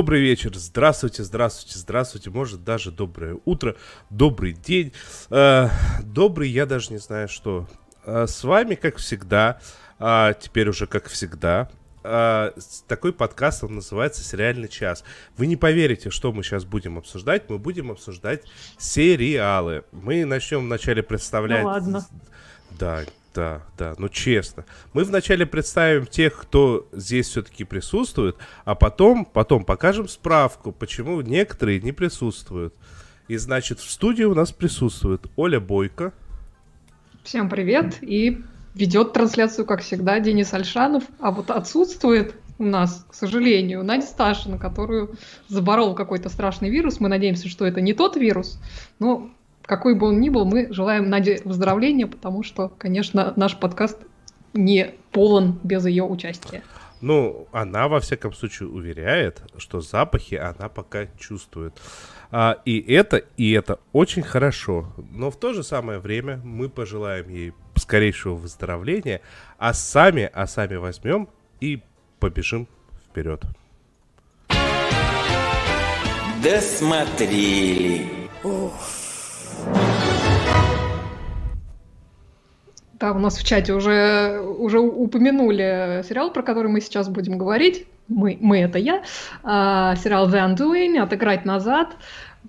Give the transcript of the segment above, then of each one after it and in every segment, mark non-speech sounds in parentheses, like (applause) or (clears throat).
Добрый вечер, здравствуйте, здравствуйте, здравствуйте, может даже доброе утро, добрый день, э, добрый, я даже не знаю что. Э, с вами, как всегда, э, теперь уже как всегда, э, такой подкаст, он называется «Сериальный час». Вы не поверите, что мы сейчас будем обсуждать, мы будем обсуждать сериалы. Мы начнем вначале представлять... Ну ладно. Да, да, да, ну честно. Мы вначале представим тех, кто здесь все-таки присутствует, а потом, потом покажем справку, почему некоторые не присутствуют. И значит, в студии у нас присутствует Оля Бойко. Всем привет. И ведет трансляцию, как всегда, Денис Альшанов. А вот отсутствует у нас, к сожалению, Надя Сташина, которую заборол какой-то страшный вирус. Мы надеемся, что это не тот вирус, но какой бы он ни был, мы желаем Наде выздоровления, потому что, конечно, наш подкаст не полон без ее участия. Ну, она, во всяком случае, уверяет, что запахи она пока чувствует. А, и это, и это очень хорошо. Но в то же самое время мы пожелаем ей скорейшего выздоровления, а сами, а сами возьмем и побежим вперед. Досмотрели. Ух. Да, у нас в чате уже, уже упомянули сериал, про который мы сейчас будем говорить. Мы, мы это я. А, сериал The Undoing, «Отыграть назад».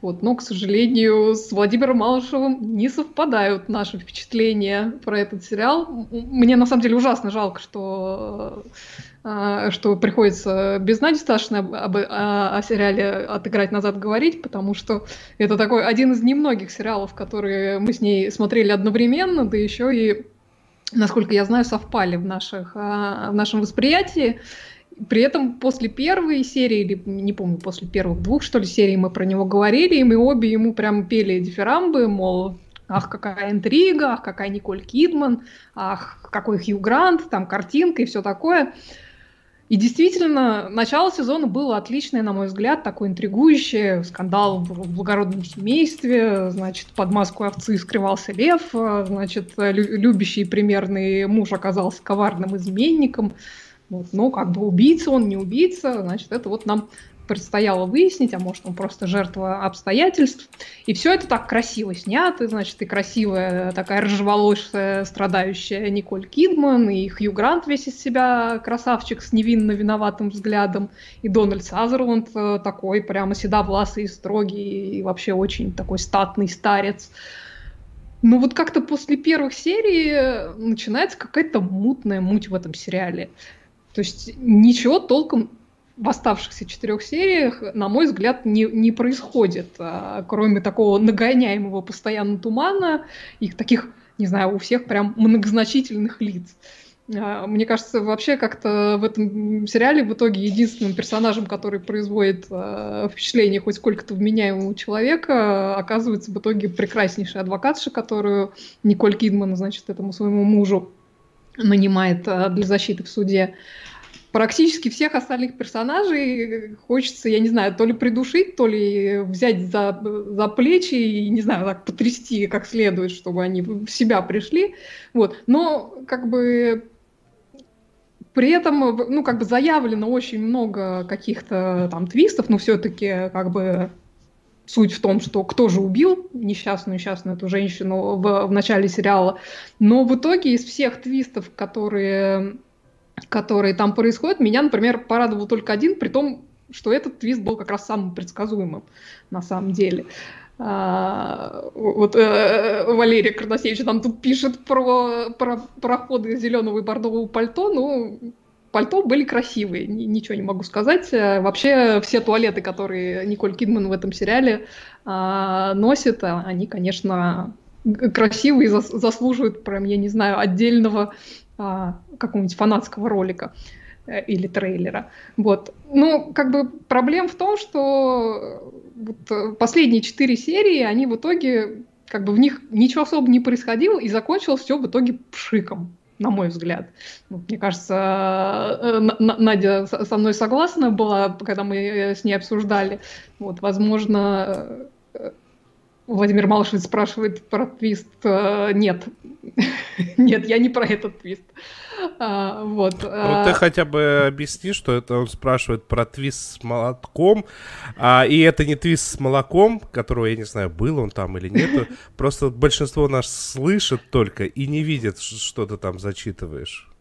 Вот, но, к сожалению, с Владимиром Малышевым не совпадают наши впечатления про этот сериал. Мне, на самом деле, ужасно жалко, что а, что приходится без Нади Сташиной об, о, о сериале «Отыграть назад» говорить, потому что это такой один из немногих сериалов, которые мы с ней смотрели одновременно, да еще и, насколько я знаю, совпали в, наших, а, в нашем восприятии. При этом после первой серии, или не помню, после первых двух, что ли, серий мы про него говорили, и мы обе ему прям пели дифирамбы, мол, ах, какая интрига, ах, какая Николь Кидман, ах, какой Хью Грант, там картинка и все такое. И действительно, начало сезона было отличное, на мой взгляд, такой интригующий. Скандал в благородном семействе, значит, под маску овцы скрывался лев, значит, любящий примерный муж оказался коварным изменником. Вот, но как бы убийца он, не убийца, значит, это вот нам предстояло выяснить, а может он просто жертва обстоятельств. И все это так красиво снято, значит, и красивая такая рыжеволосая страдающая Николь Кидман, и Хью Грант весь из себя красавчик с невинно виноватым взглядом, и Дональд Сазерленд э, такой прямо седовласый и строгий, и вообще очень такой статный старец. Ну вот как-то после первых серий начинается какая-то мутная муть в этом сериале. То есть ничего толком в оставшихся четырех сериях, на мой взгляд, не, не происходит, а, кроме такого нагоняемого постоянно тумана и таких, не знаю, у всех прям многозначительных лиц. А, мне кажется, вообще как-то в этом сериале в итоге единственным персонажем, который производит э, впечатление хоть сколько-то вменяемого человека, оказывается в итоге прекраснейшая адвокатша, которую Николь Кидман, значит, этому своему мужу нанимает э, для защиты в суде практически всех остальных персонажей хочется, я не знаю, то ли придушить, то ли взять за, за плечи и, не знаю, так потрясти как следует, чтобы они в себя пришли. Вот. Но как бы при этом, ну, как бы заявлено очень много каких-то там твистов, но все-таки как бы суть в том, что кто же убил несчастную, несчастную эту женщину в, в начале сериала. Но в итоге из всех твистов, которые которые там происходят, меня, например, порадовал только один, при том, что этот твист был как раз самым предсказуемым на самом деле. А, вот э, Валерия Кардасевич там тут пишет про, про проходы зеленого и бордового пальто, ну, пальто были красивые, ничего не могу сказать. Э, вообще все туалеты, которые Николь Кидман в этом сериале а, носит, они, конечно, красивые и заслуживают прям, я не знаю, отдельного а, какого-нибудь фанатского ролика э, или трейлера. Вот. Ну, как бы проблем в том, что вот э, последние четыре серии, они в итоге, как бы в них ничего особо не происходило, и закончилось все в итоге пшиком. На мой взгляд. Мне кажется, Надя со мной согласна была, когда мы с ней обсуждали. Вот, возможно, Владимир Малышевич спрашивает про твист. Нет, (laughs) нет, я не про этот твист. А, вот. Ну, ты хотя бы объясни, что это он спрашивает про твист с молотком, а, и это не твист с молоком, которого, я не знаю, был он там или нет. (laughs) Просто большинство нас слышит только и не видит, что ты там зачитываешь.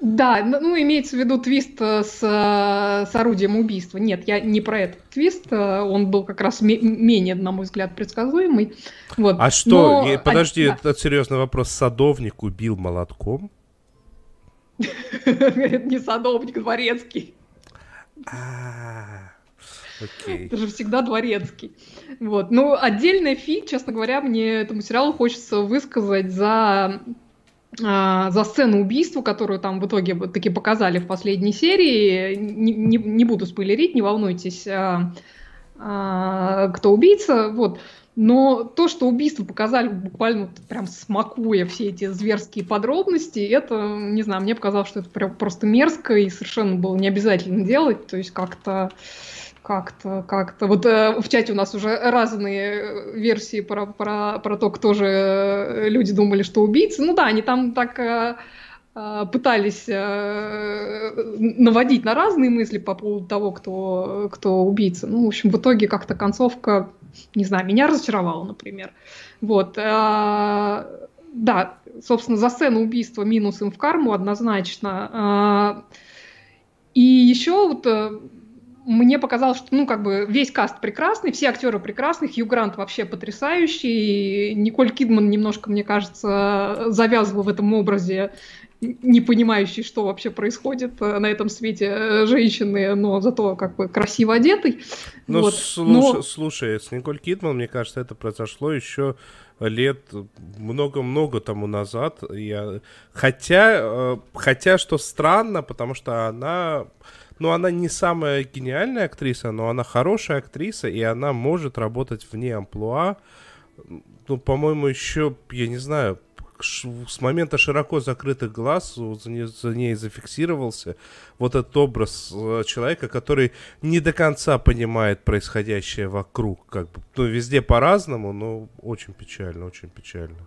Да, ну, ну имеется в виду твист э, с, с орудием убийства. Нет, я не про этот твист, э, он был как раз менее, на мой взгляд, предсказуемый. Вот. А что, Но... подожди, а, это серьезный вопрос, садовник убил молотком? (laughs) Говорит, не садовник, дворецкий. А, окей. Это же всегда дворецкий. Вот. Ну, отдельная фи, честно говоря, мне этому сериалу хочется высказать за а, за сцену убийства, которую там в итоге таки показали в последней серии. Не, не, не буду спойлерить, не волнуйтесь, а, а, кто убийца. Вот. Но то, что убийство показали буквально прям смакуя все эти зверские подробности, это, не знаю, мне показалось, что это прям просто мерзко и совершенно было не обязательно делать. То есть как-то как-то, как-то. Вот э, в чате у нас уже разные версии про, про, про то, кто же э, люди думали, что убийцы. Ну да, они там так э, э, пытались э, наводить на разные мысли по поводу того, кто, кто убийца. Ну, в общем, в итоге как-то концовка, не знаю, меня разочаровала, например. Вот. Э, да, собственно, за сцену убийства минус им в карму однозначно. Э, и еще вот э, мне показалось, что, ну, как бы весь каст прекрасный, все актеры прекрасны, Хью Грант вообще потрясающий, Николь Кидман немножко, мне кажется, завязывала в этом образе, не понимающий, что вообще происходит э, на этом свете э, женщины, но зато как бы красиво одетый. Ну, вот. слушай, но... слушай, с Николь Кидман, мне кажется, это произошло еще лет много-много тому назад. Я... Хотя, э, хотя, что странно, потому что она ну, она не самая гениальная актриса, но она хорошая актриса, и она может работать вне амплуа. Ну, по-моему, еще, я не знаю, с момента широко закрытых глаз за ней, за ней зафиксировался вот этот образ э, человека, который не до конца понимает происходящее вокруг. Как бы, ну, везде по-разному, но очень печально, очень печально.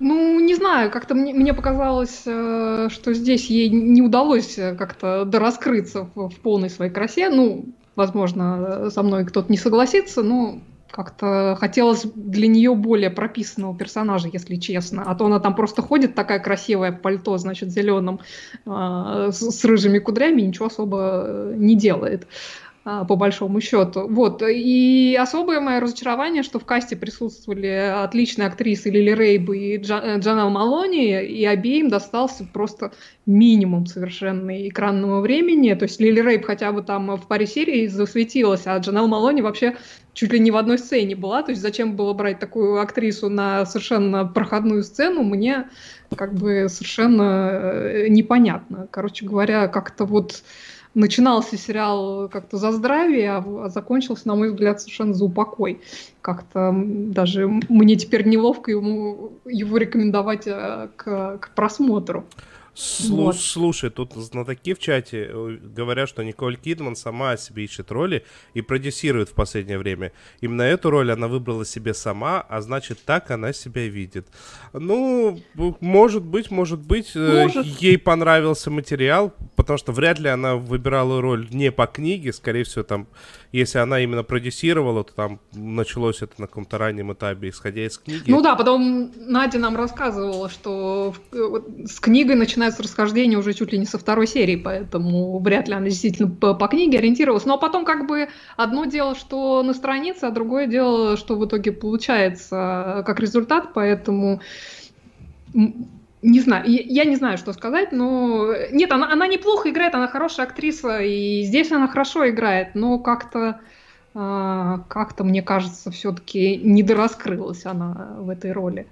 Ну, не знаю, как-то мне, мне показалось, э, что здесь ей не удалось э, как-то дораскрыться в, в полной своей красе. Ну, возможно, со мной кто-то не согласится, но как-то хотелось для нее более прописанного персонажа, если честно. А то она там просто ходит такая красивая пальто, значит, зеленым, э, с, с рыжими кудрями, ничего особо э, не делает. А, по большому счету. Вот. И особое мое разочарование, что в касте присутствовали отличные актрисы Лили Рейб и Джан, Джанел Малони, и обеим достался просто минимум совершенно экранного времени. То есть Лили Рейб хотя бы там в паре серий засветилась, а Джанел Малони вообще чуть ли не в одной сцене была. То есть зачем было брать такую актрису на совершенно проходную сцену, мне как бы совершенно э, непонятно. Короче говоря, как-то вот начинался сериал как-то за здравие, а, а закончился, на мой взгляд, совершенно за упокой. Как-то даже мне теперь неловко ему, его рекомендовать э, к, к просмотру. Слу- вот. Слушай, тут знатоки в чате э, говорят, что Николь Кидман сама себе ищет роли и продюсирует в последнее время. Именно эту роль она выбрала себе сама, а значит, так она себя видит. Ну, может быть, может быть, э, может. ей понравился материал, потому что вряд ли она выбирала роль не по книге, скорее всего, там если она именно продюсировала, то там началось это на каком-то раннем этапе, исходя из книги. Ну да, потом Надя нам рассказывала, что с книгой начинается расхождение уже чуть ли не со второй серии, поэтому вряд ли она действительно по, по книге ориентировалась. Но потом как бы одно дело, что на странице, а другое дело, что в итоге получается как результат, поэтому не знаю, я не знаю, что сказать, но нет, она, она неплохо играет, она хорошая актриса, и здесь она хорошо играет, но как-то а, как-то, мне кажется, все-таки не дораскрылась она в этой роли.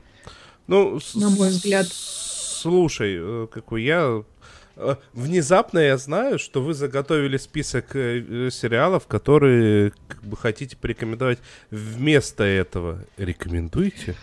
Ну, на мой взгляд. Слушай, э, какой я э, Внезапно я знаю, что вы заготовили список э, сериалов, которые как бы хотите порекомендовать вместо этого. Рекомендуете?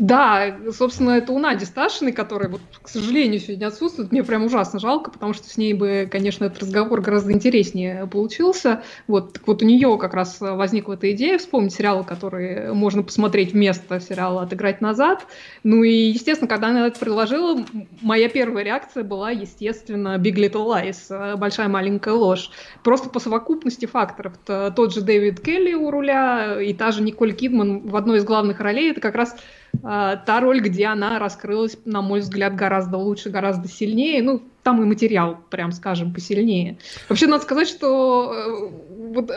Да, собственно, это у Нади Сташиной, которая, вот, к сожалению, сегодня отсутствует. Мне прям ужасно жалко, потому что с ней бы, конечно, этот разговор гораздо интереснее получился. Вот, так вот у нее как раз возникла эта идея вспомнить сериалы, которые можно посмотреть вместо сериала «Отыграть назад». Ну и, естественно, когда она это предложила, моя первая реакция была, естественно, «Big Little Lies», «Большая маленькая ложь». Просто по совокупности факторов. Тот же Дэвид Келли у руля и та же Николь Кидман в одной из главных ролей. Это как раз та роль, где она раскрылась, на мой взгляд, гораздо лучше, гораздо сильнее. Ну, там и материал, прям скажем, посильнее. Вообще, надо сказать, что э, вот, э,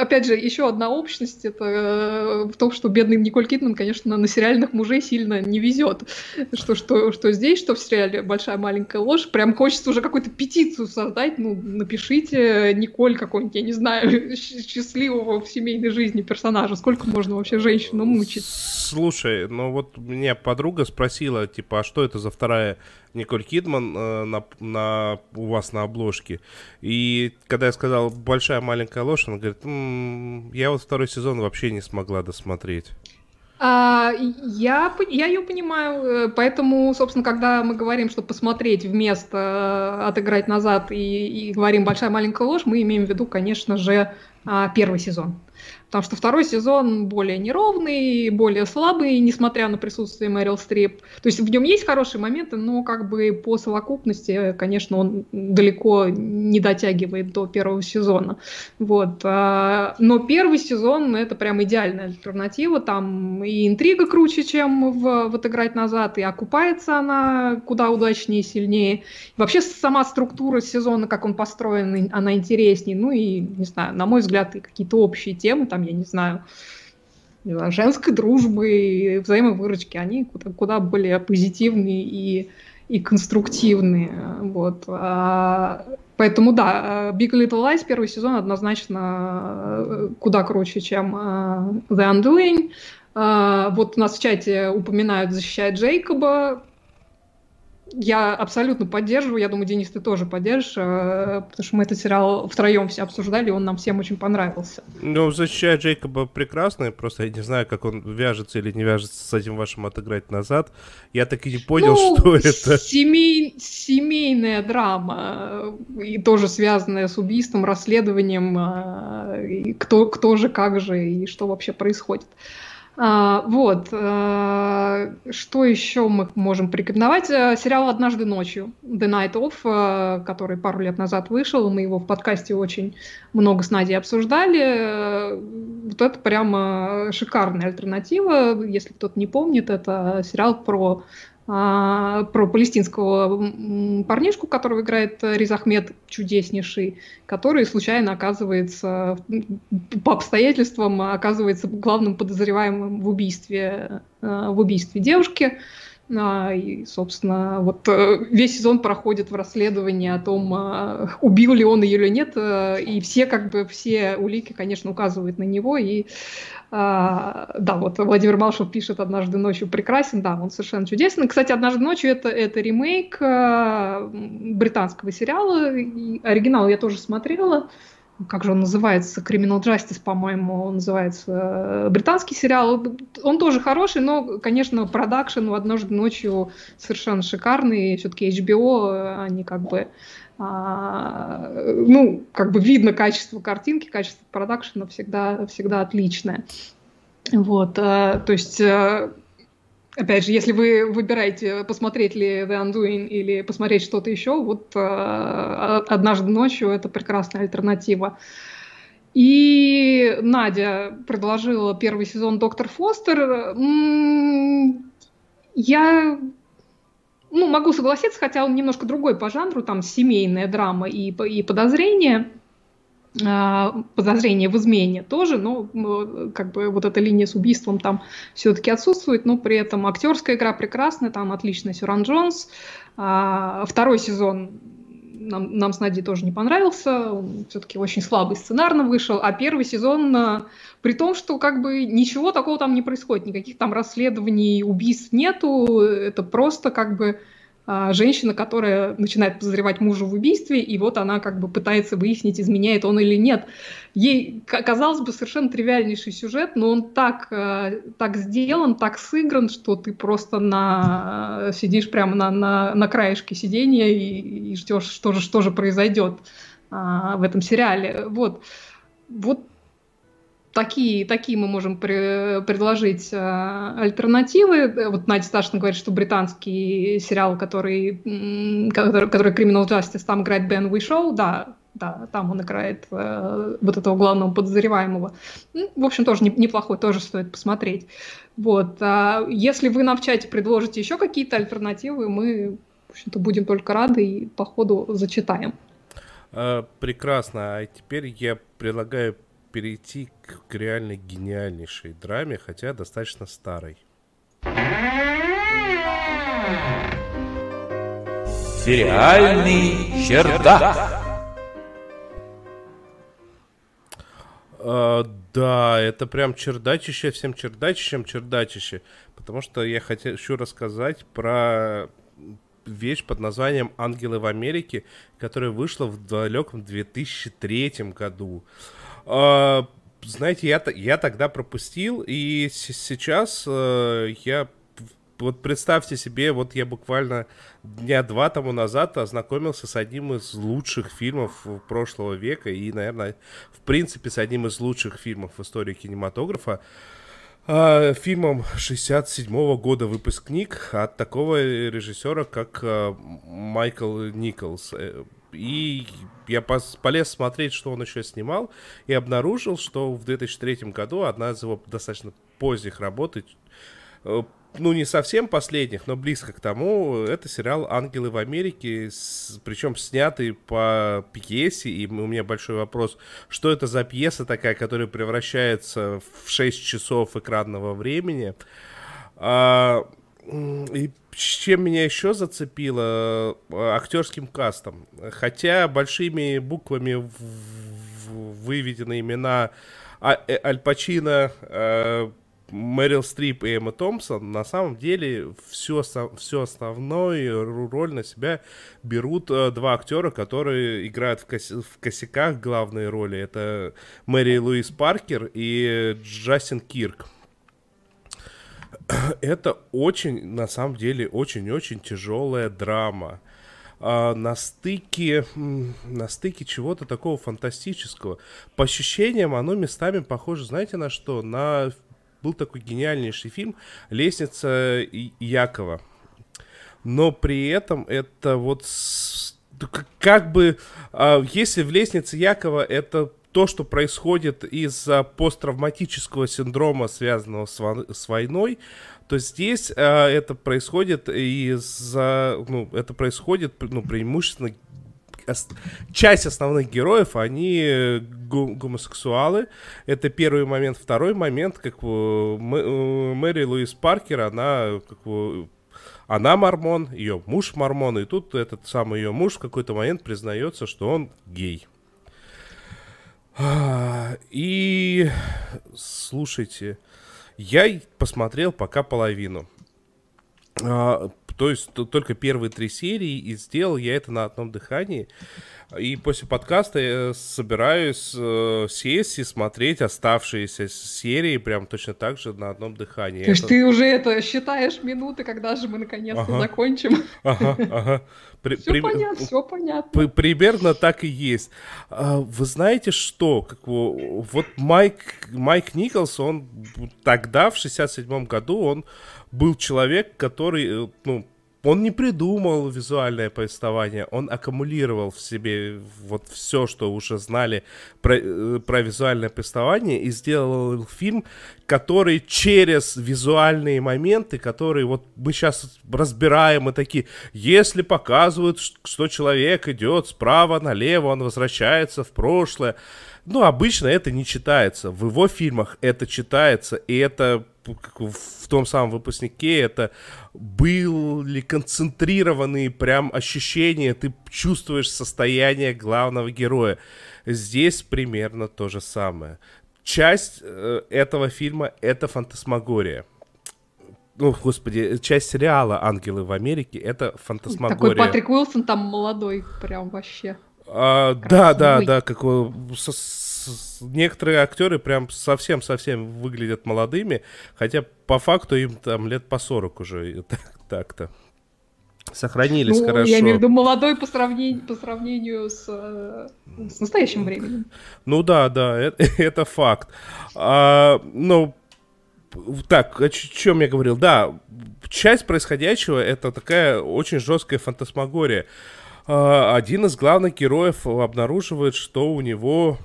опять же, еще одна общность это э, в том, что бедный Николь Кидман, конечно, на сериальных мужей сильно не везет. Что, что, что здесь, что в сериале «Большая маленькая ложь». Прям хочется уже какую-то петицию создать. Ну, напишите Николь какой-нибудь, я не знаю, (laughs) счастливого в семейной жизни персонажа. Сколько можно вообще женщину мучить? Слушай, ну вот меня подруга спросила, типа, а что это за вторая Николь Кидман э, на, на, у вас на обложке. И когда я сказал «большая маленькая ложь», она говорит, м-м, я вот второй сезон вообще не смогла досмотреть. А, я, я ее понимаю, э, поэтому, собственно, когда мы говорим, что посмотреть вместо э, отыграть назад и, и говорим большая маленькая ложь, мы имеем в виду, конечно же, а, первый сезон. Потому что второй сезон более неровный, более слабый, несмотря на присутствие Мэрил Стрип. То есть в нем есть хорошие моменты, но как бы по совокупности, конечно, он далеко не дотягивает до первого сезона. Вот. А, но первый сезон — это прям идеальная альтернатива. Там и интрига круче, чем в, в «Отыграть назад», и окупается она куда удачнее и сильнее. Вообще сама структура сезона, как он построен, она интереснее. Ну и, не знаю, на мой взгляд, и какие-то общие темы там там, я не знаю, женской дружбы и взаимовыручки, они куда, куда более позитивные и, и конструктивные. Вот. А, поэтому да, Big Little Lies первый сезон однозначно куда круче, чем uh, The Undoing. Uh, вот у нас в чате упоминают «Защищает Джейкоба», я абсолютно поддерживаю, я думаю, Денис, ты тоже поддержишь, э, потому что мы этот сериал втроем все обсуждали, он нам всем очень понравился. Ну, «Защищая Джейкоба» прекрасный, просто я не знаю, как он вяжется или не вяжется с этим вашим «Отыграть назад». Я так и не понял, ну, что это. Семей... Семейная драма, и тоже связанная с убийством, расследованием, э, и кто, кто же, как же, и что вообще происходит. А, вот. А, что еще мы можем порекомендовать? Э, сериал «Однажды ночью» The Night Of, э, который пару лет назад вышел. Мы его в подкасте очень много с Надей обсуждали. Вот это прямо шикарная альтернатива. Если кто-то не помнит, это сериал про про палестинского парнишку, которого играет Риз Ахмед, чудеснейший, который случайно оказывается, по обстоятельствам, оказывается главным подозреваемым в убийстве, э, в убийстве девушки. А, и, собственно, вот э, весь сезон проходит в расследовании о том, а, убил ли он ее или нет, э, и все, как бы, все улики, конечно, указывают на него, и а, да, вот Владимир Малшев пишет «Однажды ночью прекрасен», да, он совершенно чудесный. Кстати, «Однажды ночью» это, это ремейк британского сериала, и оригинал я тоже смотрела, как же он называется, Criminal Justice, по-моему, он называется, британский сериал, он тоже хороший, но, конечно, продакшн в «Однажды ночью» совершенно шикарный, все-таки HBO, они как бы а, ну, как бы видно качество картинки, качество продакшена всегда, всегда отличное. Вот, а, то есть, опять же, если вы выбираете, посмотреть ли The Undoing или посмотреть что-то еще, вот а, «Однажды ночью» — это прекрасная альтернатива. И Надя предложила первый сезон «Доктор Фостер». Я ну, могу согласиться, хотя он немножко другой по жанру, там семейная драма и, и подозрение, а, подозрение в измене тоже, но как бы вот эта линия с убийством там все-таки отсутствует, но при этом актерская игра прекрасная, там отличный Сюран Джонс. А, второй сезон нам, нам с Надей тоже не понравился, он все-таки очень слабый сценарно вышел, а первый сезон, а, при том, что как бы ничего такого там не происходит, никаких там расследований, убийств нету, это просто как бы а, женщина, которая начинает подозревать мужа в убийстве, и вот она как бы пытается выяснить, изменяет он или нет. Ей, казалось бы, совершенно тривиальнейший сюжет, но он так, э, так сделан, так сыгран, что ты просто на, сидишь прямо на, на, на краешке сидения и, и ждешь, что же, что же произойдет а, в этом сериале. Вот. Вот такие, такие мы можем при, предложить э, альтернативы. Вот Надя Сташина говорит, что британский сериал, который, который, который Criminal Justice, там играет Бен Уишоу, да, да, там он играет э, вот этого главного подозреваемого. Ну, в общем, тоже не, неплохой, тоже стоит посмотреть. Вот. А если вы нам в чате предложите еще какие-то альтернативы, мы, в общем-то, будем только рады и по ходу зачитаем. А, прекрасно. А теперь я предлагаю перейти к, к реально гениальнейшей драме, хотя достаточно старой. Сериальный чердак. А, да, это прям чердачище, всем чердачищем чердачище. Потому что я хочу рассказать про вещь под названием «Ангелы в Америке», которая вышла в далеком 2003 году. Знаете, я, я тогда пропустил, и сейчас э, я вот представьте себе, вот я буквально дня два тому назад ознакомился с одним из лучших фильмов прошлого века и, наверное, в принципе, с одним из лучших фильмов в истории кинематографа. Э, фильмом 67 -го года выпускник от такого режиссера, как э, Майкл Николс. Э, и я полез смотреть, что он еще снимал, и обнаружил, что в 2003 году одна из его достаточно поздних работ, э, ну, не совсем последних, но близко к тому, это сериал «Ангелы в Америке», причем снятый по пьесе, и у меня большой вопрос, что это за пьеса такая, которая превращается в 6 часов экранного времени, а, и чем меня еще зацепило? Э, актерским кастом. Хотя большими буквами выведены имена а, э, Аль Пачино, э, Мэрил Стрип и Эмма Томпсон, на самом деле всю, всю основную роль на себя берут два актера, которые играют в, коси, в косяках главные роли. Это Мэри Луис Паркер и Джастин Кирк. (clears throat) это очень, на самом деле, очень-очень тяжелая драма. А, на стыке, на стыке чего-то такого фантастического. По ощущениям, оно местами похоже, знаете, на что? На был такой гениальнейший фильм «Лестница Якова». Но при этом это вот как бы, а, если в «Лестнице Якова» это то, что происходит из-за посттравматического синдрома, связанного с, с войной, то здесь э, это происходит из-за, ну, это происходит, ну, преимущественно часть основных героев, они гомосексуалы. Это первый момент. Второй момент, как бы, э, Мэри Луис Паркер, она как она мормон, ее муж мормон, и тут этот самый ее муж в какой-то момент признается, что он гей. А, и слушайте, я посмотрел пока половину. А, то есть только первые три серии, и сделал я это на одном дыхании. И после подкаста я собираюсь э, сесть и смотреть оставшиеся серии прям точно так же на одном дыхании. То есть это... ты уже это считаешь минуты, когда же мы наконец-то ага. закончим? Ага, ага. При, все при, понятно, все понятно. Примерно так и есть. А, вы знаете что? Как, вот Майк, Майк Николс, он тогда, в 67 году, он был человек, который, э, ну, он не придумал визуальное повествование, он аккумулировал в себе вот все, что уже знали про, э, про визуальное повествование, и сделал фильм, который через визуальные моменты, которые вот мы сейчас разбираем, и такие, если показывают, что человек идет справа налево, он возвращается в прошлое, ну, обычно это не читается. В его фильмах это читается, и это в том самом выпускнике, это были концентрированные прям ощущения, ты чувствуешь состояние главного героя. Здесь примерно то же самое. Часть э, этого фильма — это фантасмагория. ну, господи, часть сериала «Ангелы в Америке» — это фантасмагория. Такой Патрик Уилсон там молодой, прям вообще. А, да, да, да, как со, с, некоторые актеры прям совсем-совсем выглядят молодыми, хотя по факту им там лет по 40 уже так-то. Сохранились ну, хорошо. Я имею в виду молодой по сравнению, по сравнению с, с настоящим временем. Ну да, да, это, (laughs) это факт. А, ну, так, о чем я говорил? Да, часть происходящего это такая очень жесткая фантасмагория. А, один из главных героев обнаруживает, что у него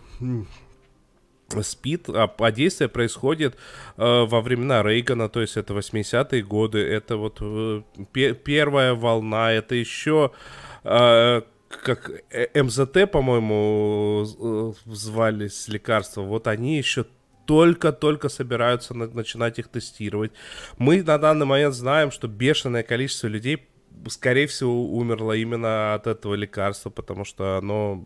спит, а, а действие происходит э, во времена Рейгана, то есть это 80-е годы, это вот э, пе- первая волна, это еще э, как э, МЗТ, по-моему, э, звались лекарства, вот они еще только-только собираются на- начинать их тестировать. Мы на данный момент знаем, что бешеное количество людей, скорее всего, умерло именно от этого лекарства, потому что оно...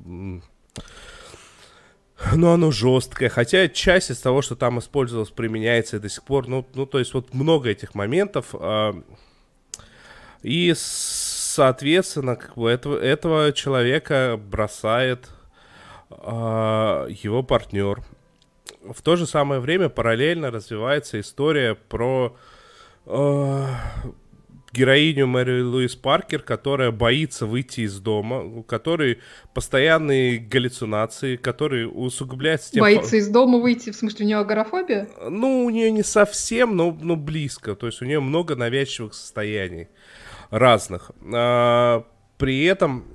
Ну, оно жесткое, хотя часть из того, что там использовалось, применяется и до сих пор. Ну, ну то есть вот много этих моментов. Э, и, соответственно, как бы этого, этого человека бросает э, его партнер в то же самое время параллельно развивается история про э, героиню Мэри Луис Паркер, которая боится выйти из дома, у которой постоянные галлюцинации, которые усугубляются тем... Боится из дома выйти, в смысле, у нее агорафобия? Ну, у нее не совсем, но, но близко. То есть у нее много навязчивых состояний разных. А, при этом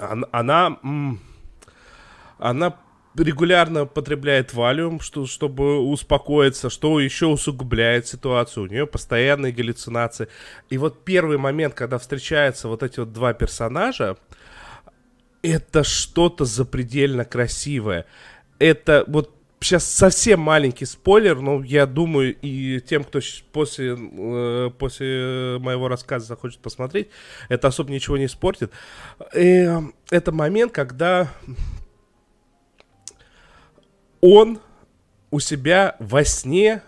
она, она, она регулярно потребляет валиум, что, чтобы успокоиться, что еще усугубляет ситуацию. У нее постоянные галлюцинации. И вот первый момент, когда встречаются вот эти вот два персонажа, это что-то запредельно красивое. Это вот сейчас совсем маленький спойлер, но я думаю, и тем, кто после, э, после моего рассказа захочет посмотреть, это особо ничего не испортит. И э, это момент, когда он у себя во сне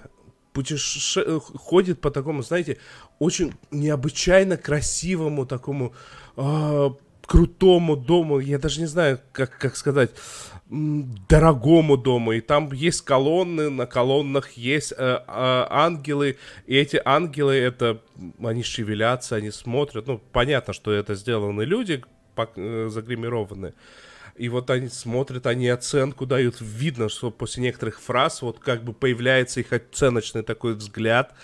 путеше... ходит по такому, знаете, очень необычайно красивому такому э, крутому дому, я даже не знаю, как, как сказать, дорогому дому, и там есть колонны, на колоннах есть э, э, ангелы, и эти ангелы, это, они шевелятся, они смотрят, ну, понятно, что это сделаны люди, э, загримированные, и вот они смотрят, они оценку дают. Видно, что после некоторых фраз вот как бы появляется их оценочный такой взгляд.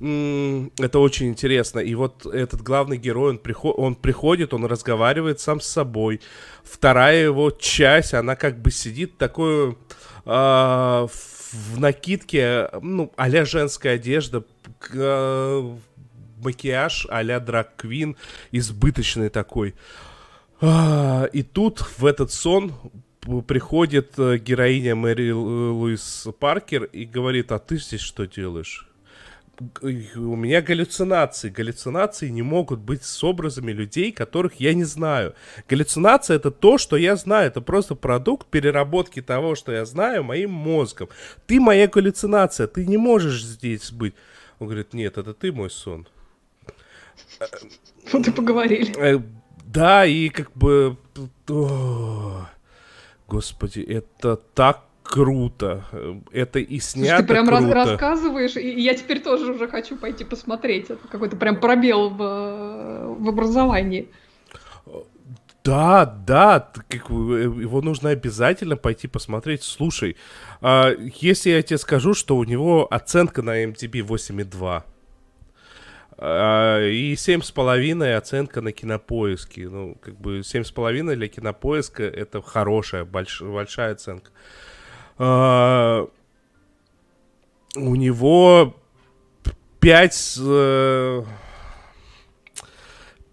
Это очень интересно. И вот этот главный герой, он, приход, он приходит, он разговаривает сам с собой. Вторая его часть, она как бы сидит такой э, в накидке, ну, а женская одежда, э, макияж а-ля драг-квин, избыточный такой. А, и тут в этот сон приходит э, героиня Мэри Луис Паркер и говорит, а ты здесь что делаешь? у меня галлюцинации. Галлюцинации не могут быть с образами людей, которых я не знаю. Галлюцинация это то, что я знаю. Это просто продукт переработки того, что я знаю, моим мозгом. Ты моя галлюцинация, ты не можешь здесь быть. Он говорит, нет, это ты мой сон. Вот и поговорили. Э, да, и как бы... О, господи, это так круто. Это и снято Слушай, ты прям круто. Раз рассказываешь, и я теперь тоже уже хочу пойти посмотреть. Это какой-то прям пробел в, в образовании. Да, да, как, его нужно обязательно пойти посмотреть. Слушай, а, если я тебе скажу, что у него оценка на MDB 8,2, а, и семь с половиной оценка на кинопоиске. Ну, как бы семь с половиной для кинопоиска это хорошая, больш, большая оценка. А, у него пять... Э,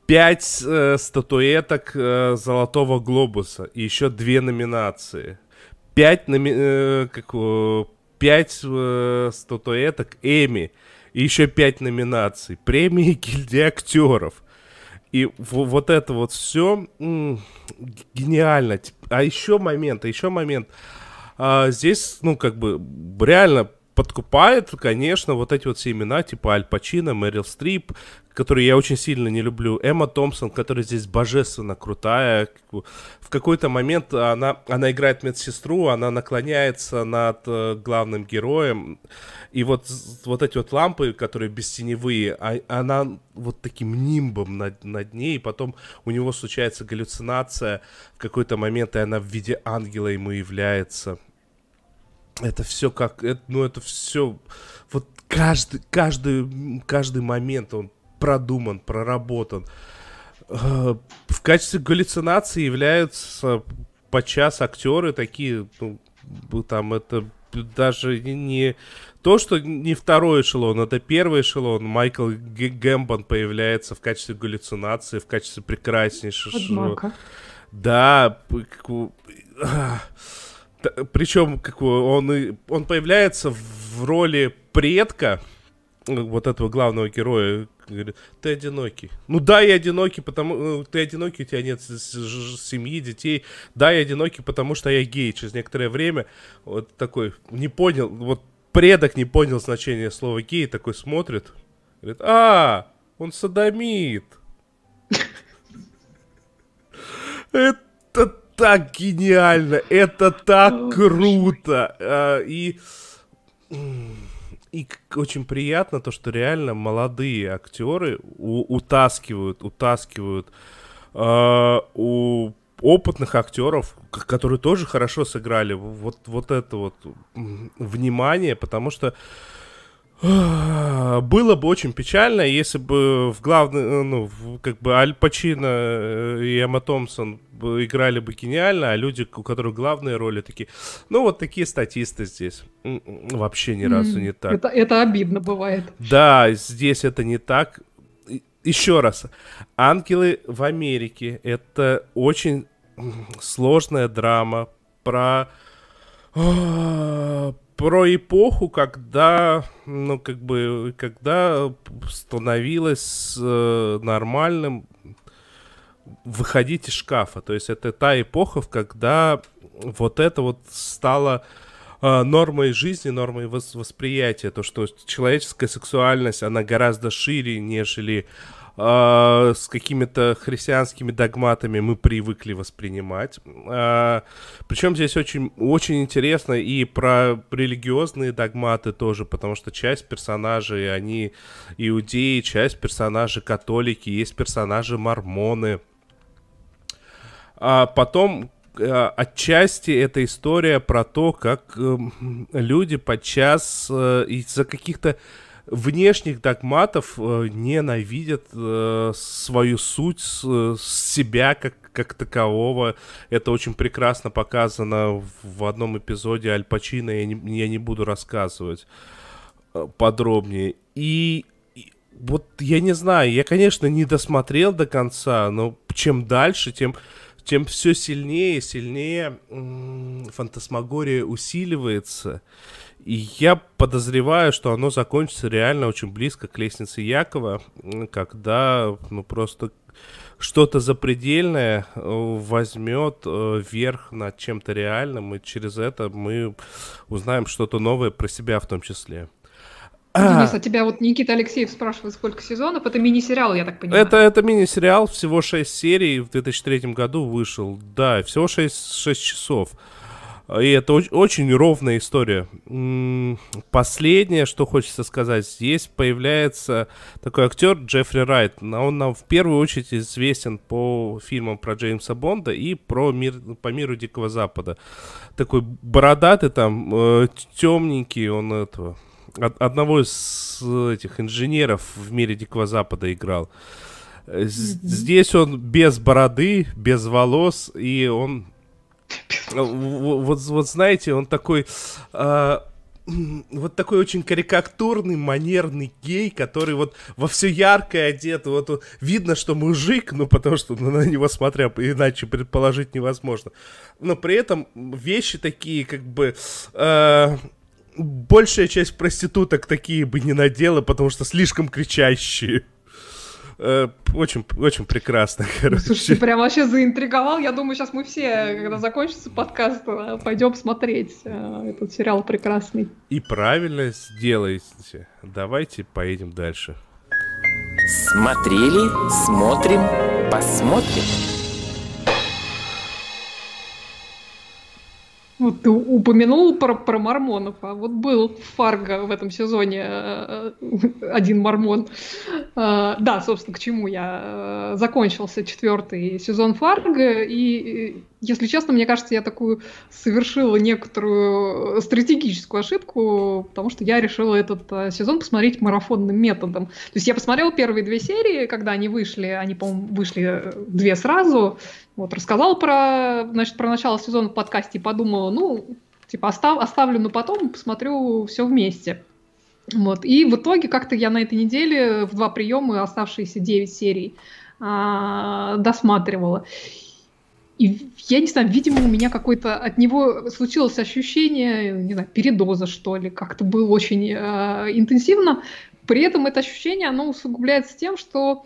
пять э, статуэток э, Золотого Глобуса и еще две номинации. Пять, номи... э, как, пять э, статуэток Эми и еще пять номинаций. Премии гильдии актеров. И вот это вот все гениально. А еще момент, а еще момент. А, здесь, ну, как бы, реально подкупает, конечно, вот эти вот все имена, типа Аль Пачино, Мэрил Стрип, которые я очень сильно не люблю. Эмма Томпсон, которая здесь божественно крутая. В какой-то момент она, она играет медсестру, она наклоняется над э, главным героем. И вот, вот эти вот лампы, которые бестеневые, а, она вот таким нимбом над, над ней. И потом у него случается галлюцинация в какой-то момент, и она в виде ангела ему является. Это все как... Это, ну, это все... Вот каждый, каждый, каждый момент, он продуман, проработан. Э, в качестве галлюцинации являются подчас актеры такие, ну, там это даже не то, что не второй эшелон, это первый эшелон. Майкл Гэмбон появляется в качестве галлюцинации, в качестве прекраснейшего. Да, причем как он, он появляется в роли предка вот этого главного героя, говорит, ты одинокий. Ну да, я одинокий, потому ну, ты одинокий, у тебя нет семьи, детей. Да, я одинокий, потому что я гей. Через некоторое время вот такой не понял, вот предок не понял значение слова гей, такой смотрит, говорит, а, он садомит. Это так гениально, это так круто. А, и и очень приятно то, что реально молодые актеры у, утаскивают, утаскивают э, у опытных актеров, которые тоже хорошо сыграли, вот, вот это вот внимание, потому что было бы очень печально, если бы в главной, э, ну, как бы Аль Пачино э, и Эмма Томпсон играли бы гениально, а люди, у которых главные роли такие, ну, вот такие статисты здесь. Вообще ни разу не так. Это, это обидно бывает. Да, здесь это не так. Еще раз. «Ангелы в Америке» — это очень сложная драма про а, про эпоху, когда, ну, как бы, когда становилось э, нормальным выходить из шкафа. То есть это та эпоха, когда вот это вот стало э, нормой жизни, нормой вос восприятия. То, что человеческая сексуальность, она гораздо шире, нежели э, с какими-то христианскими догматами мы привыкли воспринимать. Э, причем здесь очень, очень интересно и про религиозные догматы тоже, потому что часть персонажей, они иудеи, часть персонажей католики, есть персонажи мормоны. А потом э, отчасти эта история про то, как э, люди подчас э, из-за каких-то внешних догматов э, ненавидят э, свою суть, э, себя как, как такового. Это очень прекрасно показано в одном эпизоде Аль Пачино, я не, я не буду рассказывать э, подробнее. И, и вот я не знаю, я, конечно, не досмотрел до конца, но чем дальше, тем тем все сильнее и сильнее фантасмагория усиливается. И я подозреваю, что оно закончится реально очень близко к лестнице Якова, когда ну просто что-то запредельное э, возьмет э, верх над чем-то реальным, и через это мы узнаем что-то новое про себя в том числе. Денис, а тебя вот Никита Алексеев спрашивает, сколько сезонов? Это мини-сериал, я так понимаю. Это, это мини-сериал, всего 6 серий, в 2003 году вышел. Да, всего 6, 6 часов. И это очень, ровная история. Последнее, что хочется сказать, здесь появляется такой актер Джеффри Райт. Он нам в первую очередь известен по фильмам про Джеймса Бонда и про мир, по миру Дикого Запада. Такой бородатый там, э, темненький он этого. Одного из этих инженеров в мире Дикого Запада играл. Mm-hmm. Здесь он без бороды, без волос, и он вот, вот знаете, он такой... Э, вот такой очень карикатурный, манерный гей, который вот во все яркое одет. Вот, видно, что мужик, ну, потому что на него смотря, иначе предположить невозможно. Но при этом вещи такие, как бы... Э, большая часть проституток такие бы не надела, потому что слишком кричащие. Э, очень, очень прекрасно, короче. Слушай, ты прям вообще заинтриговал. Я думаю, сейчас мы все, когда закончится подкаст, э, пойдем смотреть э, этот сериал прекрасный. И правильно сделаете. Давайте поедем дальше. Смотрели, смотрим, посмотрим. Вот ты упомянул про, про мормонов, а вот был Фарго в этом сезоне э, один мормон. Э, да, собственно, к чему я э, закончился четвертый сезон Фарго, и, если честно, мне кажется, я такую совершила некоторую стратегическую ошибку, потому что я решила этот сезон посмотреть марафонным методом. То есть я посмотрела первые две серии, когда они вышли, они, по-моему, вышли две сразу, вот, рассказал про, значит, про начало сезона в подкасте и подумала, ну, типа, остав, оставлю на потом, посмотрю все вместе. Вот. И в итоге как-то я на этой неделе в два приема оставшиеся 9 серий а, досматривала. И я не знаю, видимо, у меня какое-то от него случилось ощущение, не знаю, передоза, что ли, как-то было очень э, интенсивно. При этом это ощущение, оно усугубляется тем, что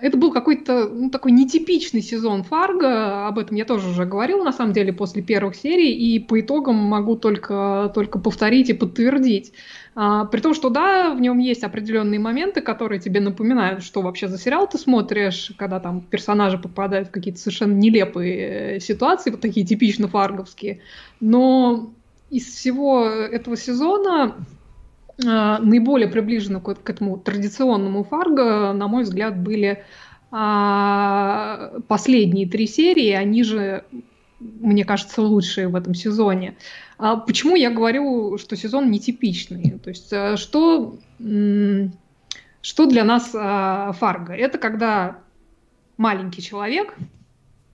это был какой-то ну, такой нетипичный сезон Фарго, об этом я тоже уже говорила, на самом деле, после первых серий, и по итогам могу только, только повторить и подтвердить. А, при том, что да, в нем есть определенные моменты, которые тебе напоминают, что вообще за сериал ты смотришь, когда там персонажи попадают в какие-то совершенно нелепые э, ситуации, вот такие типично фарговские. Но из всего этого сезона наиболее приближены к, к этому традиционному фарго, на мой взгляд, были а, последние три серии, они же, мне кажется, лучшие в этом сезоне. А почему я говорю, что сезон нетипичный? То есть э, что, что для нас а, фарго? Это когда маленький человек,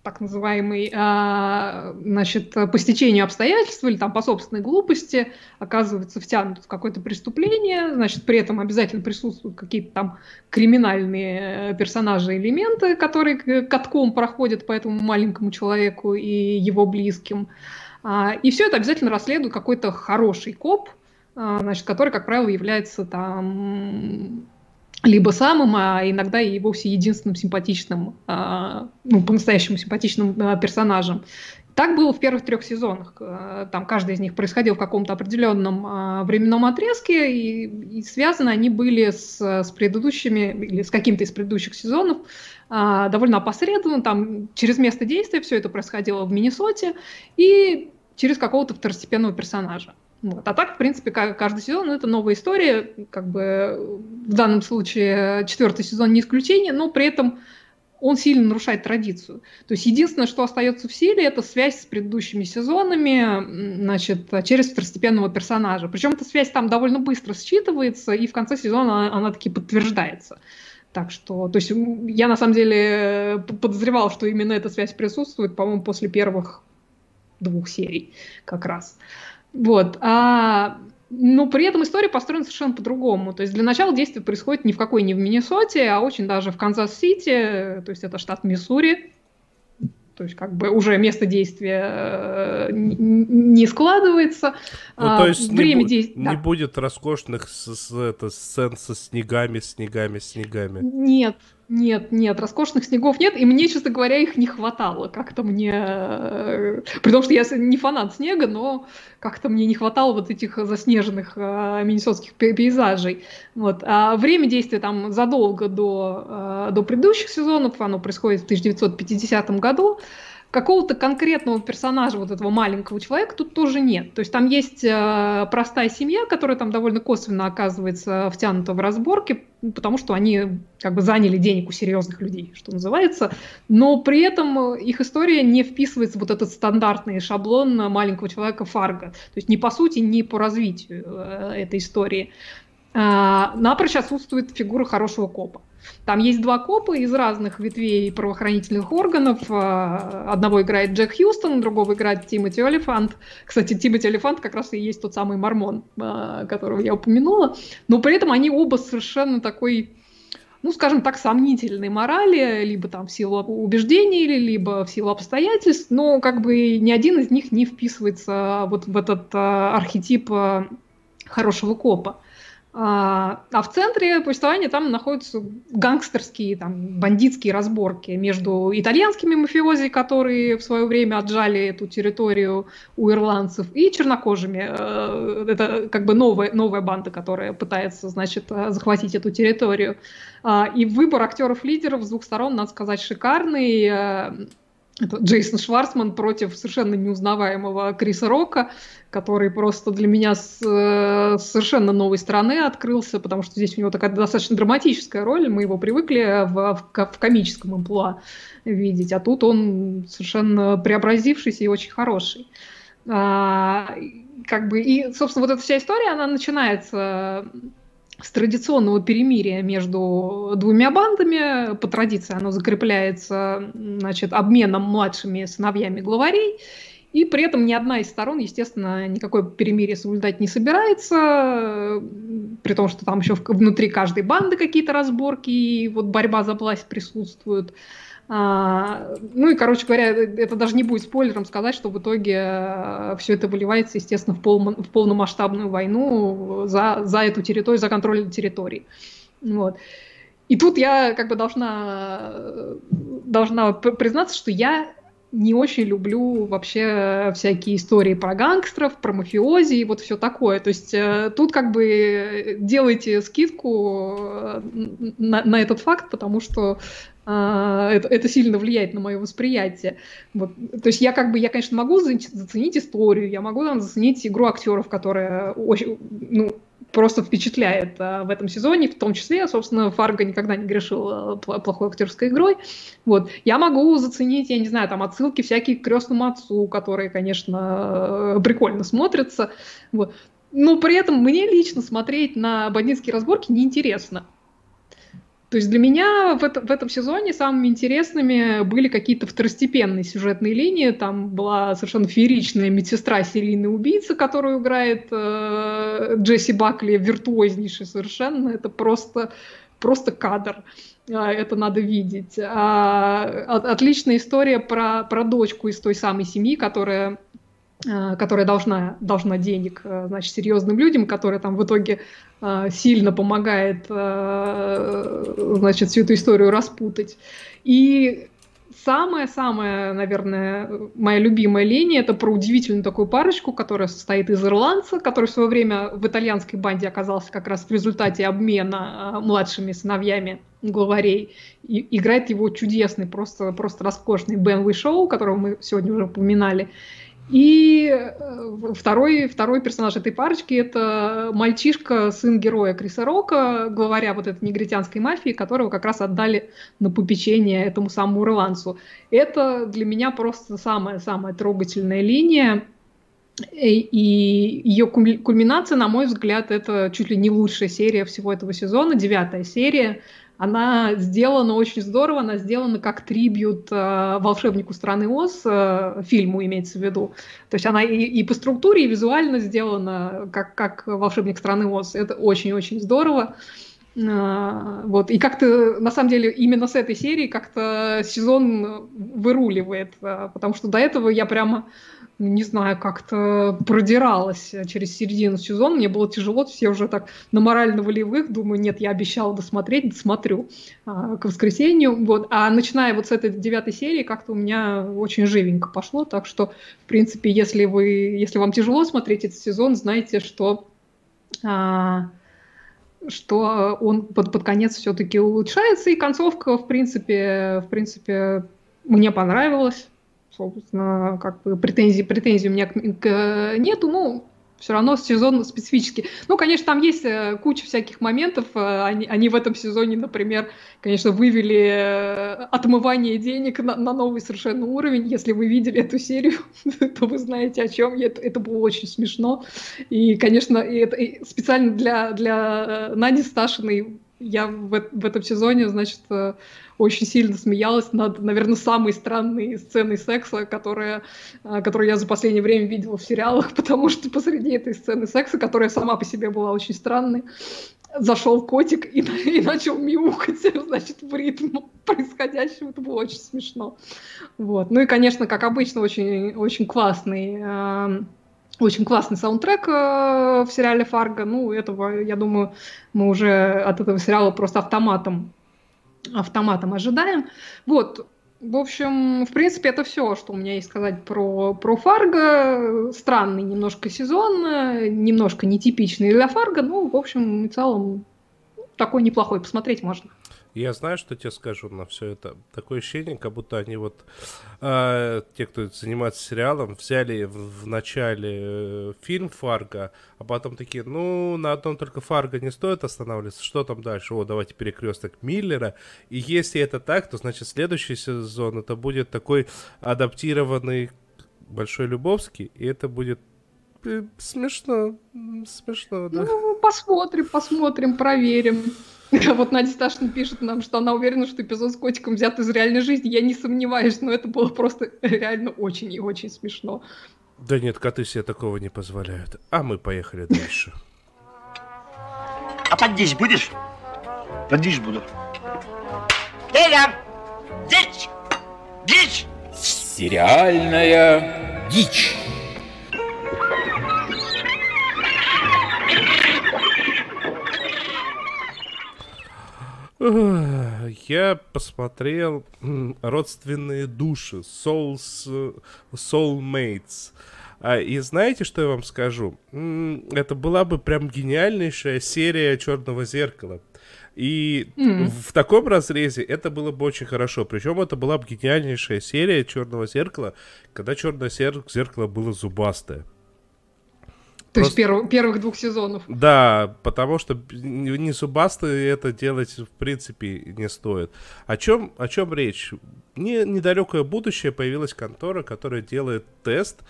так называемый, а, значит, по стечению обстоятельств или там по собственной глупости оказывается втянут в какое-то преступление, значит, при этом обязательно присутствуют какие-то там криминальные э, персонажи, элементы, которые катком проходят по этому маленькому человеку и его близким. А, и все это обязательно расследует какой-то хороший коп, а, значит, который, как правило, является там либо самым, а иногда и вовсе единственным симпатичным, а, ну, по-настоящему симпатичным а, персонажем. Так было в первых трех сезонах. А, там каждый из них происходил в каком-то определенном временном отрезке, и, и связаны они были с, с предыдущими, или с каким-то из предыдущих сезонов, довольно опосредованно. Там через место действия все это происходило в Миннесоте, и через какого-то второстепенного персонажа. Вот. А так, в принципе, каждый сезон это новая история. Как бы в данном случае четвертый сезон не исключение, но при этом он сильно нарушает традицию. То есть единственное, что остается в силе, это связь с предыдущими сезонами, значит, через второстепенного персонажа. Причем эта связь там довольно быстро считывается, и в конце сезона она, она таки подтверждается. Так что, то есть я на самом деле подозревал, что именно эта связь присутствует, по-моему, после первых двух серий как раз. Вот. А, но при этом история построена совершенно по-другому. То есть для начала действие происходит ни в какой не в Миннесоте, а очень даже в Канзас-Сити, то есть это штат Миссури. То есть как бы уже место действия э, не складывается. Ну, то а, есть Время не, действия, не да. будет роскошных с, с, это, сцен со снегами, снегами, снегами. Нет, нет, нет, роскошных снегов нет, и мне, честно говоря, их не хватало. Как-то мне... Э, при том, что я не фанат снега, но как-то мне не хватало вот этих заснеженных э, миннесотских пейзажей. Вот. А время действия там задолго до, э, до предыдущих сезонов, оно происходит в 1950 году какого-то конкретного персонажа, вот этого маленького человека, тут тоже нет. То есть там есть э, простая семья, которая там довольно косвенно оказывается втянута в разборки, потому что они как бы заняли денег у серьезных людей, что называется. Но при этом их история не вписывается в вот этот стандартный шаблон маленького человека Фарго. То есть ни по сути, ни по развитию э, этой истории. Э, напрочь отсутствует фигура хорошего копа. Там есть два копа из разных ветвей правоохранительных органов. А, одного играет Джек Хьюстон, другого играет Тимоти Олифант. Кстати, Тимоти Олифант как раз и есть тот самый мормон, а, которого я упомянула. Но при этом они оба совершенно такой ну, скажем так, сомнительной морали, либо там в силу убеждений, либо в силу обстоятельств, но как бы ни один из них не вписывается вот в этот а, архетип хорошего копа. А, а в центре повествования там находятся гангстерские, там, бандитские разборки между итальянскими мафиози, которые в свое время отжали эту территорию у ирландцев, и чернокожими. Э, это как бы новая, новая банда, которая пытается, значит, э, захватить эту территорию. А, и выбор актеров-лидеров с двух сторон, надо сказать, шикарный э, это Джейсон Шварцман против совершенно неузнаваемого Криса Рока, который просто для меня с, с совершенно новой стороны открылся, потому что здесь у него такая достаточно драматическая роль, мы его привыкли в, в, в комическом амплуа видеть, а тут он совершенно преобразившийся и очень хороший. А, как бы, и, собственно, вот эта вся история, она начинается с традиционного перемирия между двумя бандами. По традиции оно закрепляется значит, обменом младшими сыновьями главарей. И при этом ни одна из сторон, естественно, никакое перемирие соблюдать не собирается, при том, что там еще внутри каждой банды какие-то разборки, и вот борьба за власть присутствует. А, ну и, короче говоря, это даже не будет спойлером сказать, что в итоге э, все это выливается, естественно, в, пол, в полномасштабную войну за, за эту территорию, за контроль территории. Вот. И тут я как бы должна, должна признаться, что я не очень люблю вообще всякие истории про гангстеров, про мафиози и вот все такое. То есть э, тут как бы делайте скидку э, на, на этот факт, потому что это, это сильно влияет на мое восприятие. Вот. То есть я как бы, я, конечно, могу заценить историю, я могу там заценить игру актеров, которая очень, ну, просто впечатляет а, в этом сезоне, в том числе, собственно, Фарго никогда не грешил а, плохой актерской игрой. Вот. Я могу заценить, я не знаю, там отсылки всякие к крестному отцу, которые, конечно, прикольно смотрятся. Вот. Но при этом мне лично смотреть на бандитские разборки неинтересно. То есть для меня в, это, в этом сезоне самыми интересными были какие-то второстепенные сюжетные линии. Там была совершенно фееричная медсестра серийный убийца, которую играет э, Джесси Бакли, виртуознейший совершенно. Это просто, просто кадр. А, это надо видеть. А, отличная история про, про дочку из той самой семьи, которая Э, которая должна, должна денег, э, значит, серьезным людям, которая там в итоге э, сильно помогает, значит, всю эту историю распутать. И самая-самая, наверное, моя любимая линия это про удивительную такую парочку, которая состоит из ирландца, который в свое время в итальянской банде оказался как раз в результате обмена младшими сыновьями главарей. И играет его чудесный, просто, просто роскошный Бен Уишоу, которого мы сегодня уже упоминали. И э, второй, второй персонаж этой парочки – это мальчишка, сын героя Криса Рока, главаря вот этой негритянской мафии, которого как раз отдали на попечение этому самому ирландцу. Это для меня просто самая-самая трогательная линия. И ее кульминация, на мой взгляд, это чуть ли не лучшая серия всего этого сезона, девятая серия – она сделана очень здорово, она сделана как трибют э, волшебнику страны Оз, э, фильму имеется в виду. То есть она и, и по структуре, и визуально сделана как, как волшебник страны Оз. Это очень-очень здорово. Э, вот. И как-то, на самом деле, именно с этой серии как-то сезон выруливает, э, потому что до этого я прямо не знаю, как-то продиралась через середину сезона. Мне было тяжело, все уже так на морально-волевых. Думаю, нет, я обещала досмотреть, досмотрю а, к воскресенью. Вот. А начиная вот с этой девятой серии, как-то у меня очень живенько пошло. Так что, в принципе, если, вы, если вам тяжело смотреть этот сезон, знайте, что... А, что он под, под конец все-таки улучшается, и концовка, в принципе, в принципе, мне понравилась собственно, как бы претензий, претензий у меня к, к, нету, ну, все равно сезон специфический. Ну, конечно, там есть э, куча всяких моментов. Э, они, они в этом сезоне, например, конечно, вывели э, отмывание денег на, на новый совершенно уровень. Если вы видели эту серию, (laughs) то вы знаете, о чем. Это, это было очень смешно. И, конечно, и это, и специально для, для Нади Сташиной я в, в этом сезоне, значит, очень сильно смеялась над, наверное, самой странной сценой секса, которая, а, которую я за последнее время видела в сериалах, (laughs) потому что посреди этой сцены секса, которая сама по себе была очень странной, зашел котик и, и начал мяукать, (laughs) значит, в ритм происходящего. Это было очень смешно. Вот. Ну и, конечно, как обычно, очень, очень классный очень классный саундтрек э, в сериале Фарго. Ну, этого, я думаю, мы уже от этого сериала просто автоматом, автоматом ожидаем. Вот, в общем, в принципе, это все, что у меня есть сказать про, про Фарго. Странный немножко сезон, немножко нетипичный для Фарго. Ну, в общем, в целом, такой неплохой, посмотреть можно. Я знаю, что тебе скажу на все это. Такое ощущение, как будто они вот, э, те, кто занимается сериалом, взяли в, в начале э, фильм Фарго, а потом такие, ну, на одном только Фарго не стоит останавливаться, что там дальше? О, давайте перекресток Миллера. И если это так, то, значит, следующий сезон это будет такой адаптированный Большой Любовский, и это будет э, смешно, смешно, да. Ну, посмотрим, посмотрим, проверим. (laughs) Вот Надя Сташина пишет нам, что она уверена, что эпизод с котиком взят из реальной жизни. Я не сомневаюсь, но это было просто (laughs) реально очень и очень смешно. Да нет, коты себе такого не позволяют. А мы поехали дальше. (laughs) А поддичь будешь? Поддичь буду. Эля! Дичь! Дичь! Сериальная дичь. Я посмотрел «Родственные души», Souls, Soulmates. А, и знаете, что я вам скажу? Это была бы прям гениальнейшая серия «Черного зеркала». И mm. в таком разрезе это было бы очень хорошо. Причем это была бы гениальнейшая серия Черного зеркала, когда черное зеркало было зубастое. То Просто... есть перв, первых двух сезонов. Да, потому что не субасты это делать в принципе не стоит. О чем, о чем речь? Не, недалекое будущее появилась контора, которая делает тест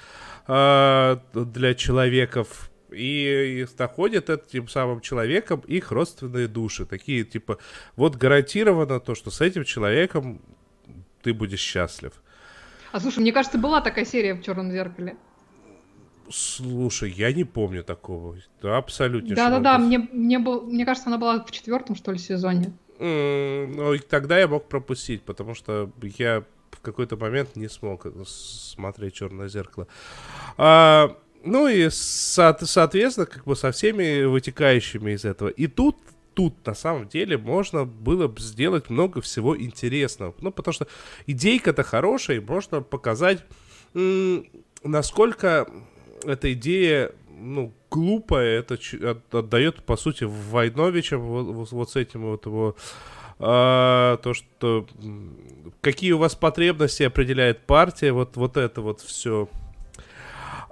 э, для человеков и, и находят этим самым человеком их родственные души. Такие, типа, вот гарантировано то, что с этим человеком ты будешь счастлив. А слушай, мне кажется, была такая серия в Черном зеркале. Слушай, я не помню такого. Да, абсолютно. Да-да-да, мне, мне, был, мне кажется, она была в четвертом, что ли, сезоне. Ну, тогда я мог пропустить, потому что я в какой-то момент не смог смотреть Черное зеркало. А, ну и, со- соответственно, как бы со всеми вытекающими из этого. И тут тут на самом деле можно было бы сделать много всего интересного. Ну, потому что идейка-то хорошая, и можно показать, м- насколько эта идея, ну, глупая, это отдает, по сути, Войновичам вот, вот с этим вот его... А, то, что какие у вас потребности определяет партия, вот, вот это вот все.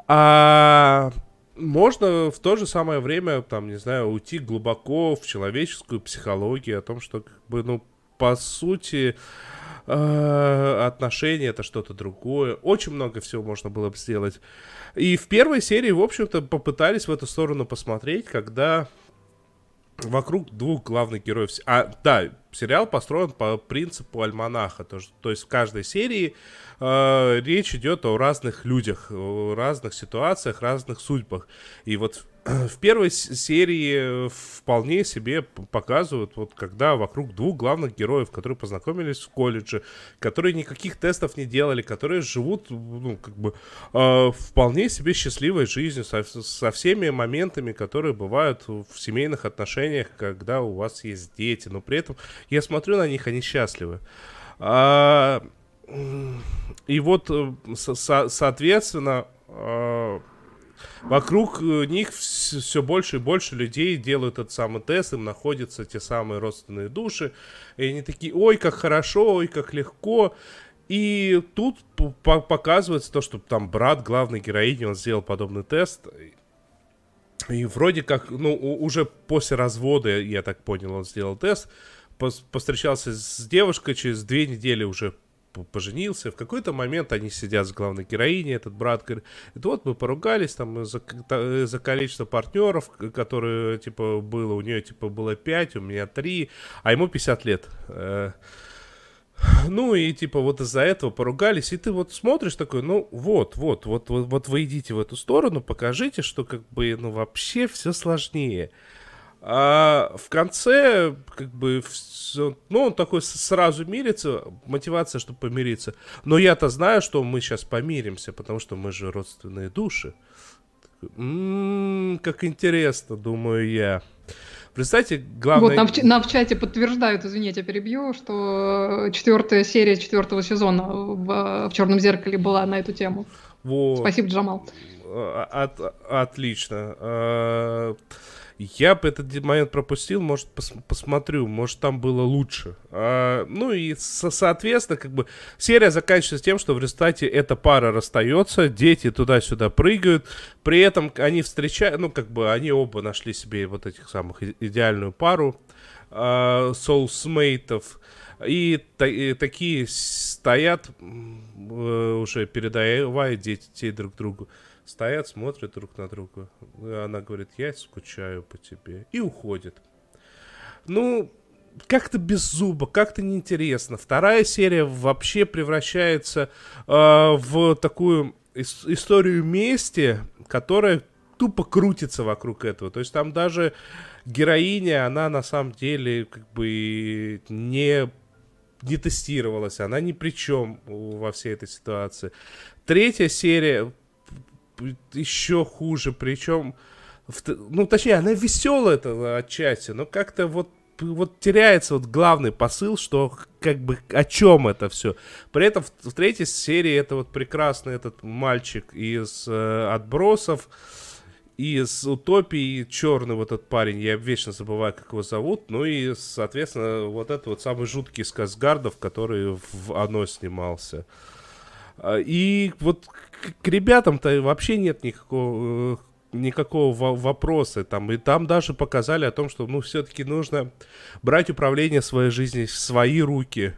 А можно в то же самое время, там, не знаю, уйти глубоко в человеческую психологию, о том, что, как бы, ну, по сути, э, отношения это что-то другое. Очень много всего можно было бы сделать. И в первой серии, в общем-то, попытались в эту сторону посмотреть, когда вокруг двух главных героев. А, да, сериал построен по принципу альманаха. То, то есть в каждой серии э, речь идет о разных людях, о разных ситуациях, разных судьбах. И вот (clears throat) в первой серии вполне себе показывают, вот когда вокруг двух главных героев, которые познакомились в колледже, которые никаких тестов не делали, которые живут, ну, как бы, э, вполне себе счастливой жизнью, со, со всеми моментами, которые бывают в семейных отношениях, когда у вас есть дети, но при этом я смотрю на них, они счастливы. А, и вот, э, со, соответственно, э, вокруг э, них все больше и больше людей делают этот самый тест, им находятся те самые родственные души, и они такие, ой, как хорошо, ой, как легко. И тут показывается то, что там брат главной героини, он сделал подобный тест, и вроде как, ну, уже после развода, я так понял, он сделал тест, постречался с девушкой, через две недели уже поженился. В какой-то момент они сидят с главной героиней, этот брат говорит, вот мы поругались там за, за количество партнеров, которые, типа, было, у нее, типа, было 5, у меня 3, а ему 50 лет. Э, ну и типа вот из-за этого поругались, и ты вот смотришь такой, ну вот, вот, вот, вот, вот вы идите в эту сторону, покажите, что как бы, ну вообще все сложнее. А в конце, как бы, ну, он такой сразу мирится, мотивация, чтобы помириться. Но я-то знаю, что мы сейчас помиримся, потому что мы же родственные души. «М-м, как интересно, думаю я. Представьте, главное... Вот нам в, нам в чате подтверждают, извините, я перебью, что четвертая серия четвертого сезона в, в Черном зеркале была на эту тему. Вот. Спасибо, Джамал. От, отлично. Я бы этот момент пропустил, может, пос посмотрю, может, там было лучше. А, ну и, со соответственно, как бы серия заканчивается тем, что в результате эта пара расстается, дети туда-сюда прыгают, при этом они встречают, ну, как бы они оба нашли себе вот этих самых идеальную пару а, соулсмейтов, и, та и такие стоят, э, уже передавая детей друг другу стоят, смотрят друг на друга. Она говорит, я скучаю по тебе. И уходит. Ну, как-то без зуба, как-то неинтересно. Вторая серия вообще превращается э, в такую ис- историю мести, которая тупо крутится вокруг этого. То есть там даже героиня, она на самом деле как бы не не тестировалась, она ни при чем во всей этой ситуации. Третья серия еще хуже, причем, ну, точнее, она веселая это отчасти, но как-то вот вот теряется вот главный посыл, что как бы о чем это все. При этом в, в третьей серии это вот прекрасный этот мальчик из э, отбросов, из утопии, черный вот этот парень, я вечно забываю, как его зовут, ну и, соответственно, вот это вот самый жуткий из Казгардов, который в оно снимался. А, и вот к, ребятам-то вообще нет никакого, э, никакого вопроса. Там, и там даже показали о том, что ну, все-таки нужно брать управление своей жизнью в свои руки,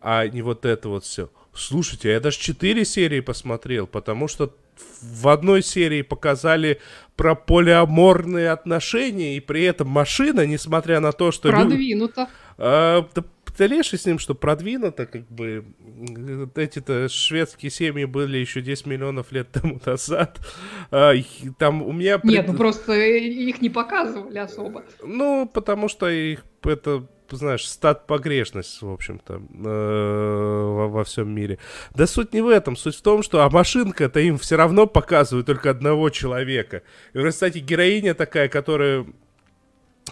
а не вот это вот все. Слушайте, я даже четыре серии посмотрел, потому что в одной серии показали про полиаморные отношения, и при этом машина, несмотря на то, что... Продвинуто. Лю... А, да Птолеши с ним, что продвинуто, как бы, эти-то шведские семьи были еще 10 миллионов лет тому назад. А, там у меня... Нет, ну просто их не показывали особо. Ну, потому что их, это, знаешь, стат погрешность, в общем-то, э, во всем мире. Да суть не в этом, суть в том, что а машинка-то им все равно показывает только одного человека. И, кстати, героиня такая, которая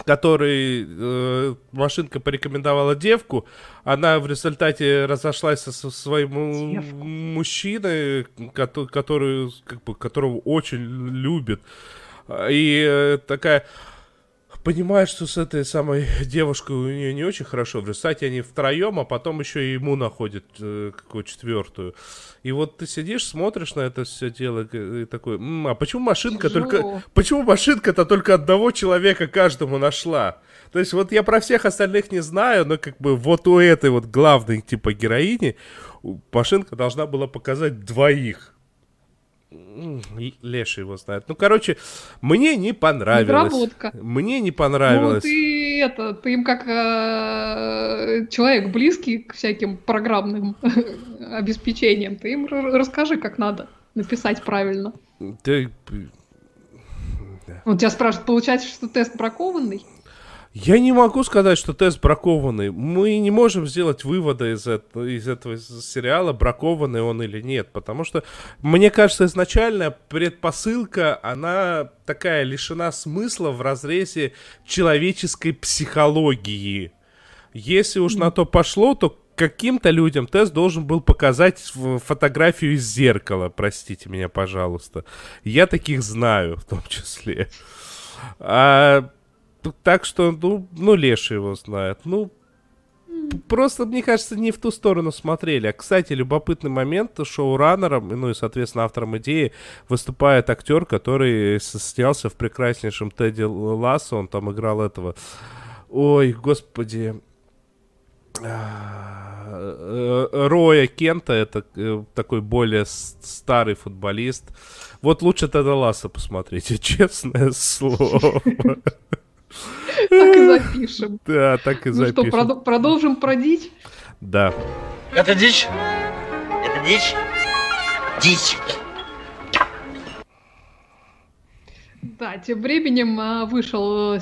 который э, машинка порекомендовала девку, она в результате разошлась со, со своим Девку. мужчиной, который, который, как бы, которого очень любит. И э, такая понимает, что с этой самой девушкой у нее не очень хорошо. В результате они втроем, а потом еще и ему находят э, какую четвертую. И вот ты сидишь, смотришь на это все дело и такой, М, а почему машинка Тяжело. только... Почему машинка-то только одного человека каждому нашла? То есть вот я про всех остальных не знаю, но как бы вот у этой вот главной типа героини машинка должна была показать двоих. Леша его знает. Ну, короче, мне не понравилось. Недоработка. Мне не понравилось. Ну, ты это, ты им как э, человек близкий к всяким программным (laughs) обеспечениям, ты им расскажи, как надо написать правильно. Ты... Вот тебя спрашивают, получается, что тест бракованный? Я не могу сказать, что тест бракованный. Мы не можем сделать вывода из, этого, из этого сериала, бракованный он или нет. Потому что, мне кажется, изначально предпосылка, она такая лишена смысла в разрезе человеческой психологии. Если уж на то пошло, то каким-то людям тест должен был показать фотографию из зеркала, простите меня, пожалуйста. Я таких знаю, в том числе. А так что, ну, ну, Леша его знает. Ну, просто, мне кажется, не в ту сторону смотрели. А, кстати, любопытный момент. Шоураннером, ну и, соответственно, автором идеи выступает актер, который снялся в прекраснейшем Тедди Лассо. Он там играл этого... Ой, господи... А, Роя Кента, это э, такой более старый футболист. Вот лучше Теда Ласса посмотрите, (laughs) честное слово. Так и запишем. Да, так и запишем. Ну что, продолжим про дичь? Да. Это дичь? Это дичь? Дичь. Да, тем временем а, вышел э,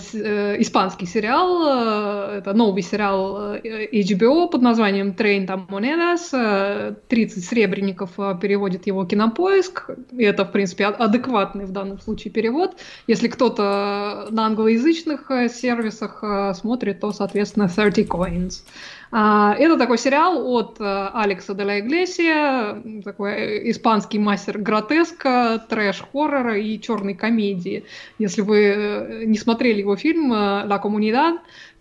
испанский сериал, э, это новый сериал э, HBO под названием Train там Monedas, 30 сребреников переводит его кинопоиск, и это, в принципе, адекватный в данном случае перевод. Если кто-то на англоязычных сервисах смотрит, то, соответственно, 30 coins. А, это такой сериал от э, Алекса де Иглесия, такой э, испанский мастер гротеска, трэш-хоррора и черной комедии. Если вы э, не смотрели его фильм «Ла Комунидад»,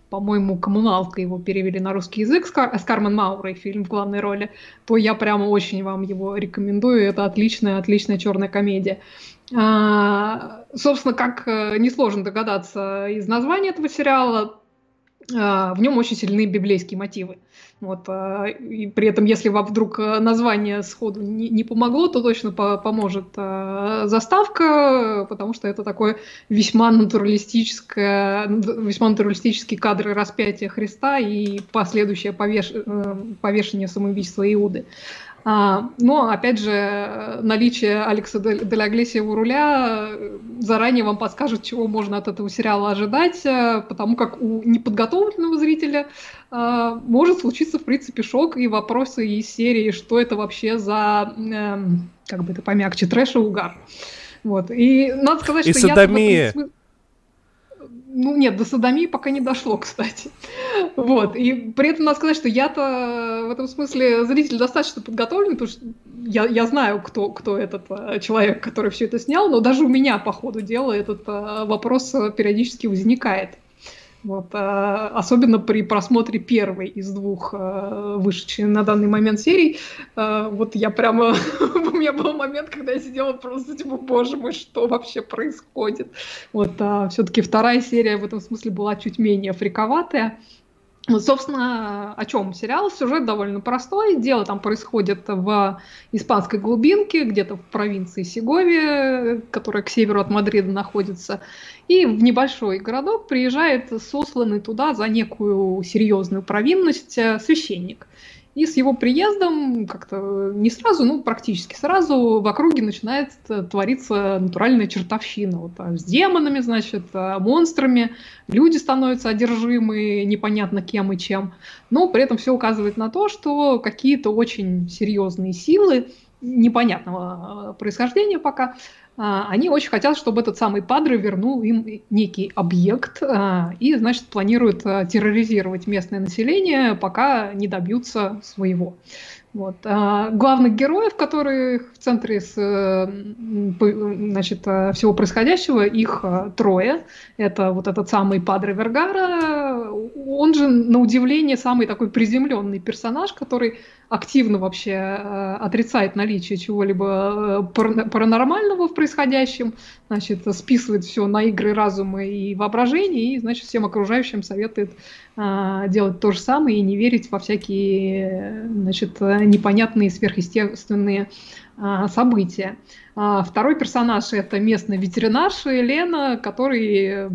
по-моему, «Коммуналка» его перевели на русский язык с, Кар- с Кармен Маурой, фильм в главной роли, то я прямо очень вам его рекомендую. Это отличная, отличная черная комедия. А, собственно, как несложно догадаться из названия этого сериала, в нем очень сильны библейские мотивы. Вот, а, и при этом, если вам вдруг э, название сходу не, не помогло, то точно по поможет а, заставка, потому что это такое весьма натуралистическое, весьма натуралистический кадр распятия Христа и последующее повеш, э, повешение самоубийства Иуды. А, но, опять же, наличие Алекса Деляглесия у руля э, заранее вам подскажет, чего можно от этого сериала ожидать, э, потому как у неподготовленного зрителя а, может случиться, в принципе, шок и вопросы из серии, что это вообще за, как бы это помягче, трэш и угар. Вот. И надо сказать, и что садомия. я... Ну нет, до садомии пока не дошло, (laughs) кстати. Вот. И при этом надо сказать, что я-то в этом смысле зритель достаточно подготовлен, потому что я, я знаю, кто, кто этот а, человек, который все это снял, но даже у меня по ходу дела этот а, вопрос периодически возникает. Вот, а, особенно при просмотре первой из двух а, вышедших на данный момент серий. А, вот я прямо... (laughs) У меня был момент, когда я сидела просто типа, боже мой, что вообще происходит? Вот, а, все-таки вторая серия в этом смысле была чуть менее фриковатая. Собственно, о чем сериал? Сюжет довольно простой. Дело там происходит в испанской глубинке, где-то в провинции Сеговия, которая к северу от Мадрида находится. И в небольшой городок приезжает сосланный туда за некую серьезную провинность э, священник. И с его приездом как-то не сразу, ну практически сразу в округе начинает твориться натуральная чертовщина. Вот, а с демонами, значит, а монстрами, люди становятся одержимы непонятно кем и чем. Но при этом все указывает на то, что какие-то очень серьезные силы непонятного а, происхождения пока они очень хотят, чтобы этот самый Падре вернул им некий объект а, и, значит, планируют а, терроризировать местное население, пока не добьются своего. Вот. А главных героев, которые в центре с, значит, всего происходящего, их трое. Это вот этот самый Падре Вергара, он же, на удивление, самый такой приземленный персонаж, который активно вообще э, отрицает наличие чего-либо э, паранормального в происходящем, значит, списывает все на игры разума и воображения, и, значит, всем окружающим советует э, делать то же самое и не верить во всякие, значит, непонятные сверхъестественные события. А второй персонаж – это местный ветеринарша Елена, который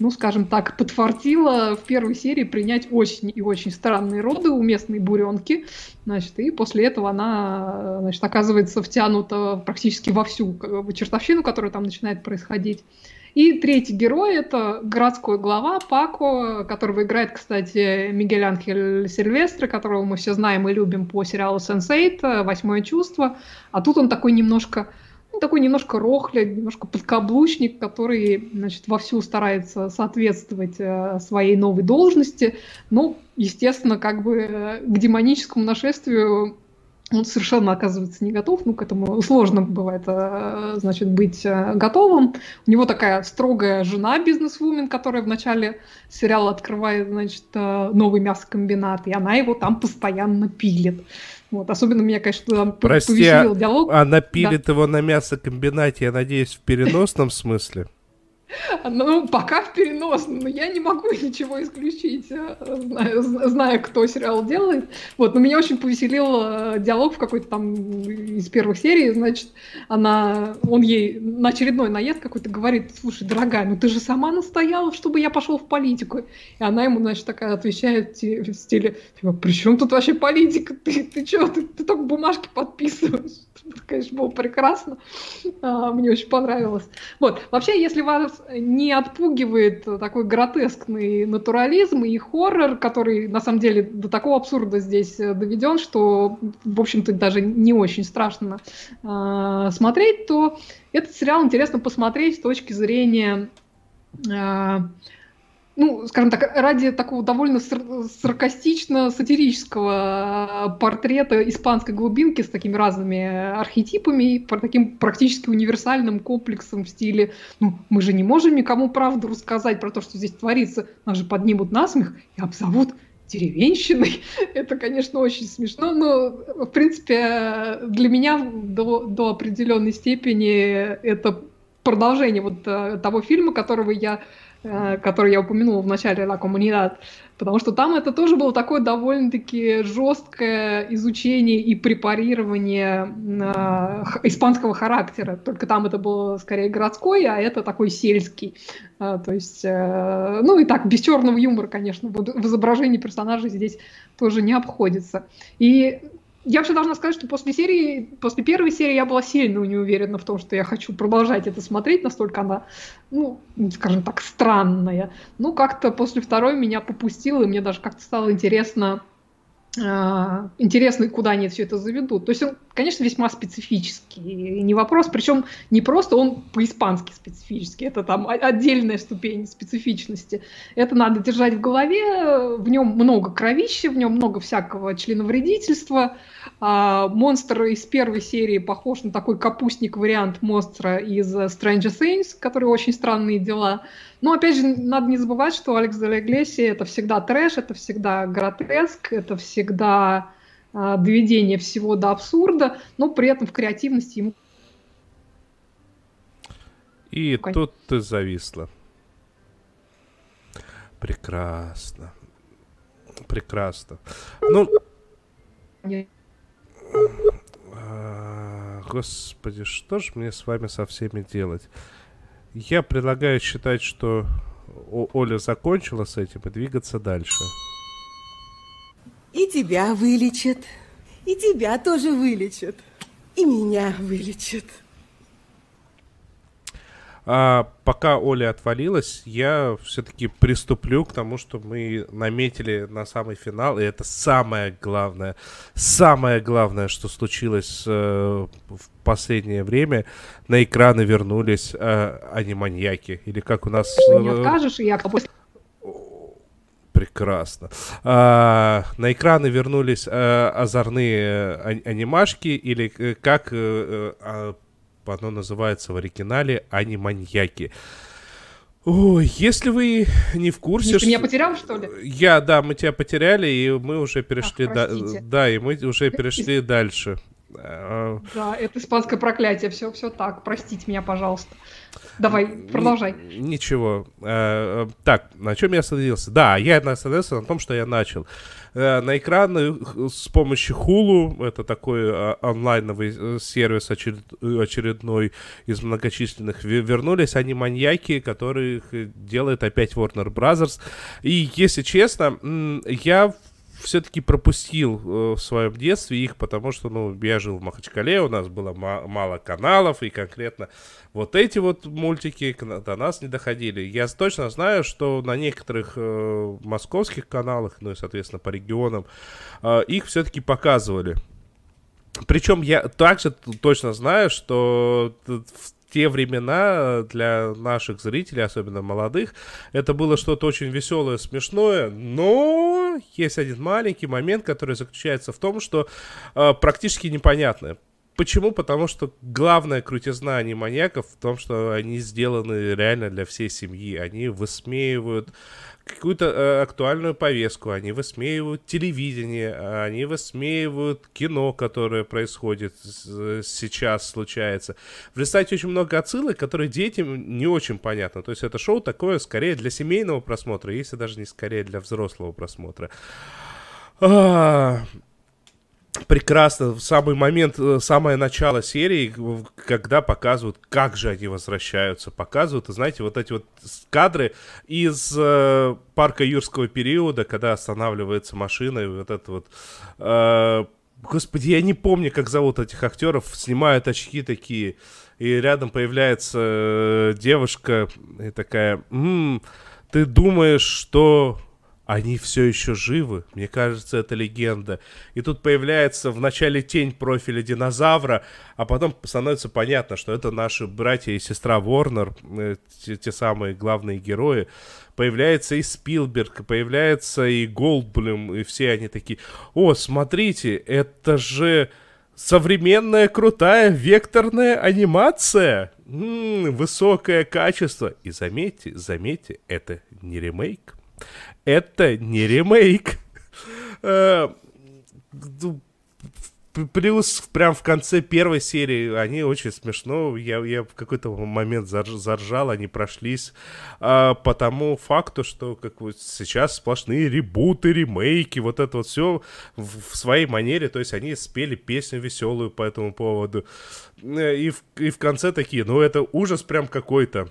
ну, скажем так, подфартило в первой серии принять очень и очень странные роды у местной буренки. Значит, и после этого она, значит, оказывается втянута практически во всю чертовщину, которая там начинает происходить. И третий герой — это городской глава Пако, которого играет, кстати, Мигель Анхель Сильвестре, которого мы все знаем и любим по сериалу «Сенс-8», «Восьмое чувство». А тут он такой немножко ну, такой немножко рохля, немножко подкаблучник, который, значит, вовсю старается соответствовать э, своей новой должности, но, естественно, как бы э, к демоническому нашествию он совершенно оказывается не готов, ну, к этому сложно бывает, э, значит, быть э, готовым. У него такая строгая жена, бизнесвумен, которая в начале сериала открывает, значит, э, новый мясокомбинат, и она его там постоянно пилит. Вот, особенно меня, конечно, там Прости, повеселил а диалог. Она пилит да. его на мясокомбинате, я надеюсь, в переносном смысле? Ну, пока в переносном, но я не могу (laughs) ничего исключить, зная, зная, кто сериал делает. Вот, но меня очень повеселил э, диалог в какой-то там из первых серий, значит, она, он ей на очередной наезд какой-то говорит, слушай, дорогая, ну ты же сама настояла, чтобы я пошел в политику. И она ему, значит, такая отвечает в стиле, типа, при чем тут вообще политика? Ты, ты что, ты, ты только бумажки подписываешь? Это, (laughs) конечно, было прекрасно. А, мне очень понравилось. Вот, вообще, если вас не отпугивает такой гротескный натурализм и хоррор, который на самом деле до такого абсурда здесь доведен, что, в общем-то, даже не очень страшно э, смотреть, то этот сериал интересно посмотреть с точки зрения э, ну, скажем так, ради такого довольно саркастично-сатирического портрета испанской глубинки с такими разными архетипами, по таким практически универсальным комплексом в стиле «ну, мы же не можем никому правду рассказать про то, что здесь творится, нас же поднимут насмех и обзовут деревенщиной. (laughs) Это, конечно, очень смешно, но, в принципе, для меня до, до определенной степени это продолжение вот э, того фильма, которого я Э, который я упомянула в начале «La Comunidad», потому что там это тоже было такое довольно-таки жесткое изучение и препарирование э, испанского характера, только там это было скорее городской, а это такой сельский. Э, то есть, э, ну и так, без черного юмора, конечно, в, в изображении персонажей здесь тоже не обходится. И я вообще должна сказать, что после серии, после первой серии я была сильно не уверена в том, что я хочу продолжать это смотреть, настолько она, ну, скажем так, странная. Ну, как-то после второй меня попустила, и мне даже как-то стало интересно, а, интересно, куда они все это заведут. То есть конечно, весьма специфический, не вопрос, причем не просто он по-испански специфический, это там отдельная ступень специфичности. Это надо держать в голове, в нем много кровища, в нем много всякого членовредительства. А, монстр из первой серии похож на такой капустник-вариант монстра из Stranger Things, который очень странные дела. Но опять же, надо не забывать, что Алекс де Иглесия это всегда трэш, это всегда гротеск, это всегда доведение всего до абсурда, но при этом в креативности ему... И Конечно. тут ты зависла. Прекрасно. Прекрасно. Ну... А, господи, что же мне с вами со всеми делать? Я предлагаю считать, что Оля закончила с этим и двигаться дальше. И тебя вылечат, и тебя тоже вылечат, и меня вылечат. А пока Оля отвалилась, я все-таки приступлю к тому, что мы наметили на самый финал, и это самое главное, самое главное, что случилось э, в последнее время. На экраны вернулись э, аниманьяки, или как у нас... Э, не откажешь, я Прекрасно. А, на экраны вернулись а, озорные а, анимашки, или э, как а, оно называется в оригинале «Аниманьяки». Ой, если вы не в курсе... Ты меня потерял, что ли? Я, да, мы тебя потеряли, и мы уже перешли... Ах, да, да, и мы уже перешли дальше. А, да, это испанское проклятие, все, все так, простите меня, пожалуйста. Давай, продолжай. Ничего. А, так, на чем я остановился? Да, я остановился на том, что я начал. Э, на экраны с помощью Hulu, это такой а, онлайновый э, сервис очередной из многочисленных, вернулись они маньяки, которых делает опять Warner Brothers. И, если честно, я все-таки пропустил э, в своем детстве их, потому что, ну, я жил в Махачкале, у нас было ма- мало каналов, и конкретно вот эти вот мультики до нас не доходили. Я точно знаю, что на некоторых э, московских каналах, ну и, соответственно, по регионам, э, их все-таки показывали. Причем я также точно знаю, что те времена для наших зрителей, особенно молодых, это было что-то очень веселое, смешное, но есть один маленький момент, который заключается в том, что э, практически непонятное. Почему? Потому что главная крутизна аниманьяков в том, что они сделаны реально для всей семьи. Они высмеивают какую-то э, актуальную повестку, они высмеивают телевидение, они высмеивают кино, которое происходит с, сейчас, случается. В результате очень много отсылок, которые детям не очень понятно. То есть это шоу такое скорее для семейного просмотра, если даже не скорее для взрослого просмотра. А, прекрасно в самый момент, э, самое начало серии, когда показывают, как же они возвращаются, показывают, знаете, вот эти вот кадры из э, парка юрского периода, когда останавливается машина, и вот это вот... Э, господи, я не помню, как зовут этих актеров, снимают очки такие, и рядом появляется э, девушка, и такая, м-м, ты думаешь, что они все еще живы. Мне кажется, это легенда. И тут появляется в начале тень профиля динозавра, а потом становится понятно, что это наши братья и сестра Ворнер, э, те, те самые главные герои. Появляется и Спилберг, появляется и Голдблюм, и все они такие, о, смотрите, это же современная крутая векторная анимация. М-м, высокое качество. И заметьте, заметьте, это не ремейк это не ремейк. Э, плюс прям в конце первой серии они очень смешно. Я, я в какой-то момент заржал, они прошлись а, по тому факту, что как вот сейчас сплошные ребуты, ремейки, вот это вот все в, в своей манере. То есть они спели песню веселую по этому поводу. Э, и в, и в конце такие, ну это ужас прям какой-то.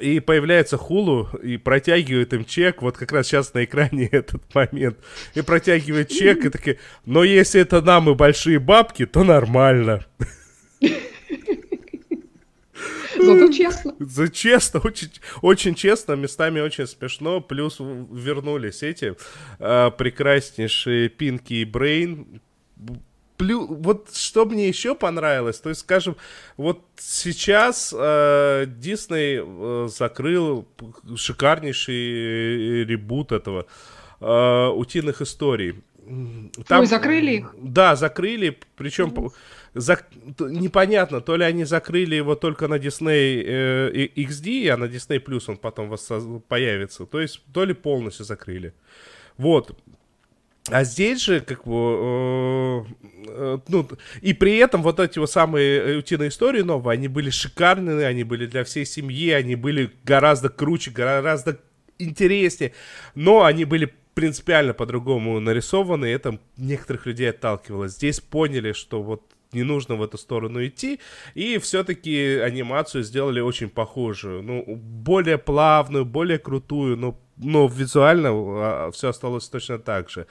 И появляется Хулу и протягивает им чек, вот как раз сейчас на экране (laughs) этот момент, и протягивает чек, и такие, но если это нам и большие бабки, то нормально. Зато честно. За честно, очень, очень честно, местами очень смешно. Плюс вернулись эти э, прекраснейшие Пинки и Брейн плюс, вот что мне еще понравилось, то есть, скажем, вот сейчас э, Дисней э, закрыл шикарнейший ребут этого э, утиных историй. Там, Ой, закрыли их? Да, закрыли, причем mm. за, непонятно, то ли они закрыли его только на Disney э, XD, а на Disney Plus он потом появится, то есть то ли полностью закрыли. Вот, а здесь же, как бы, э, э, ну, и при этом вот эти вот самые утиные истории новые, они были шикарные, они были для всей семьи, они были гораздо круче, гораздо интереснее, но они были принципиально по-другому нарисованы, и это некоторых людей отталкивало. Здесь поняли, что вот не нужно в эту сторону идти, и все-таки анимацию сделали очень похожую, ну, более плавную, более крутую, но но визуально а, все осталось точно так же.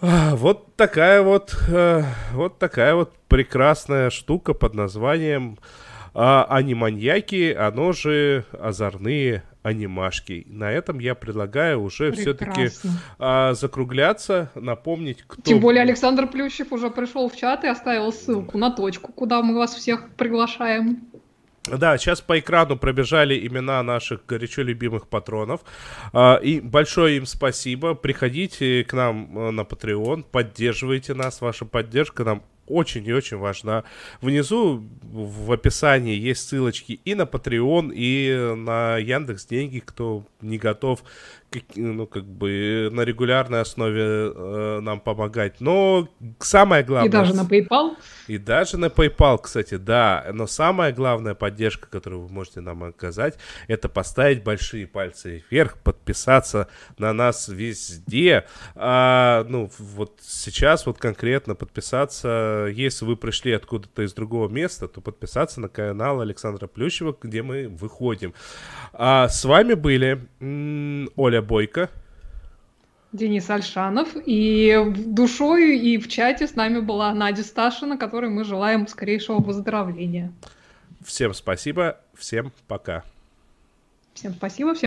А, вот такая вот, э, вот такая вот прекрасная штука под названием а, аниманьяки, оно же озорные анимашки. На этом я предлагаю уже все-таки а, закругляться, напомнить, кто... Тем более Александр Плющев уже пришел в чат и оставил ссылку на точку, куда мы вас всех приглашаем. Да, сейчас по экрану пробежали имена наших горячо любимых патронов. А, и большое им спасибо. Приходите к нам э, на Patreon, поддерживайте нас. Ваша поддержка нам очень и очень важна. Внизу в описании есть ссылочки и на Patreon, и на Яндекс Деньги, кто не готов ну, как бы на регулярной основе э, нам помогать. Но самое главное... И даже на PayPal? И даже на PayPal, кстати, да. Но самая главная поддержка, которую вы можете нам оказать, это поставить большие пальцы вверх, подписаться на нас везде. А, ну, вот сейчас вот конкретно подписаться, если вы пришли откуда-то из другого места, то подписаться на канал Александра Плющева, где мы выходим. А с вами были Оля Бойко. Денис Альшанов. И душой, и в чате с нами была Надя Сташина, которой мы желаем скорейшего выздоровления. Всем спасибо, всем пока. Всем спасибо, всем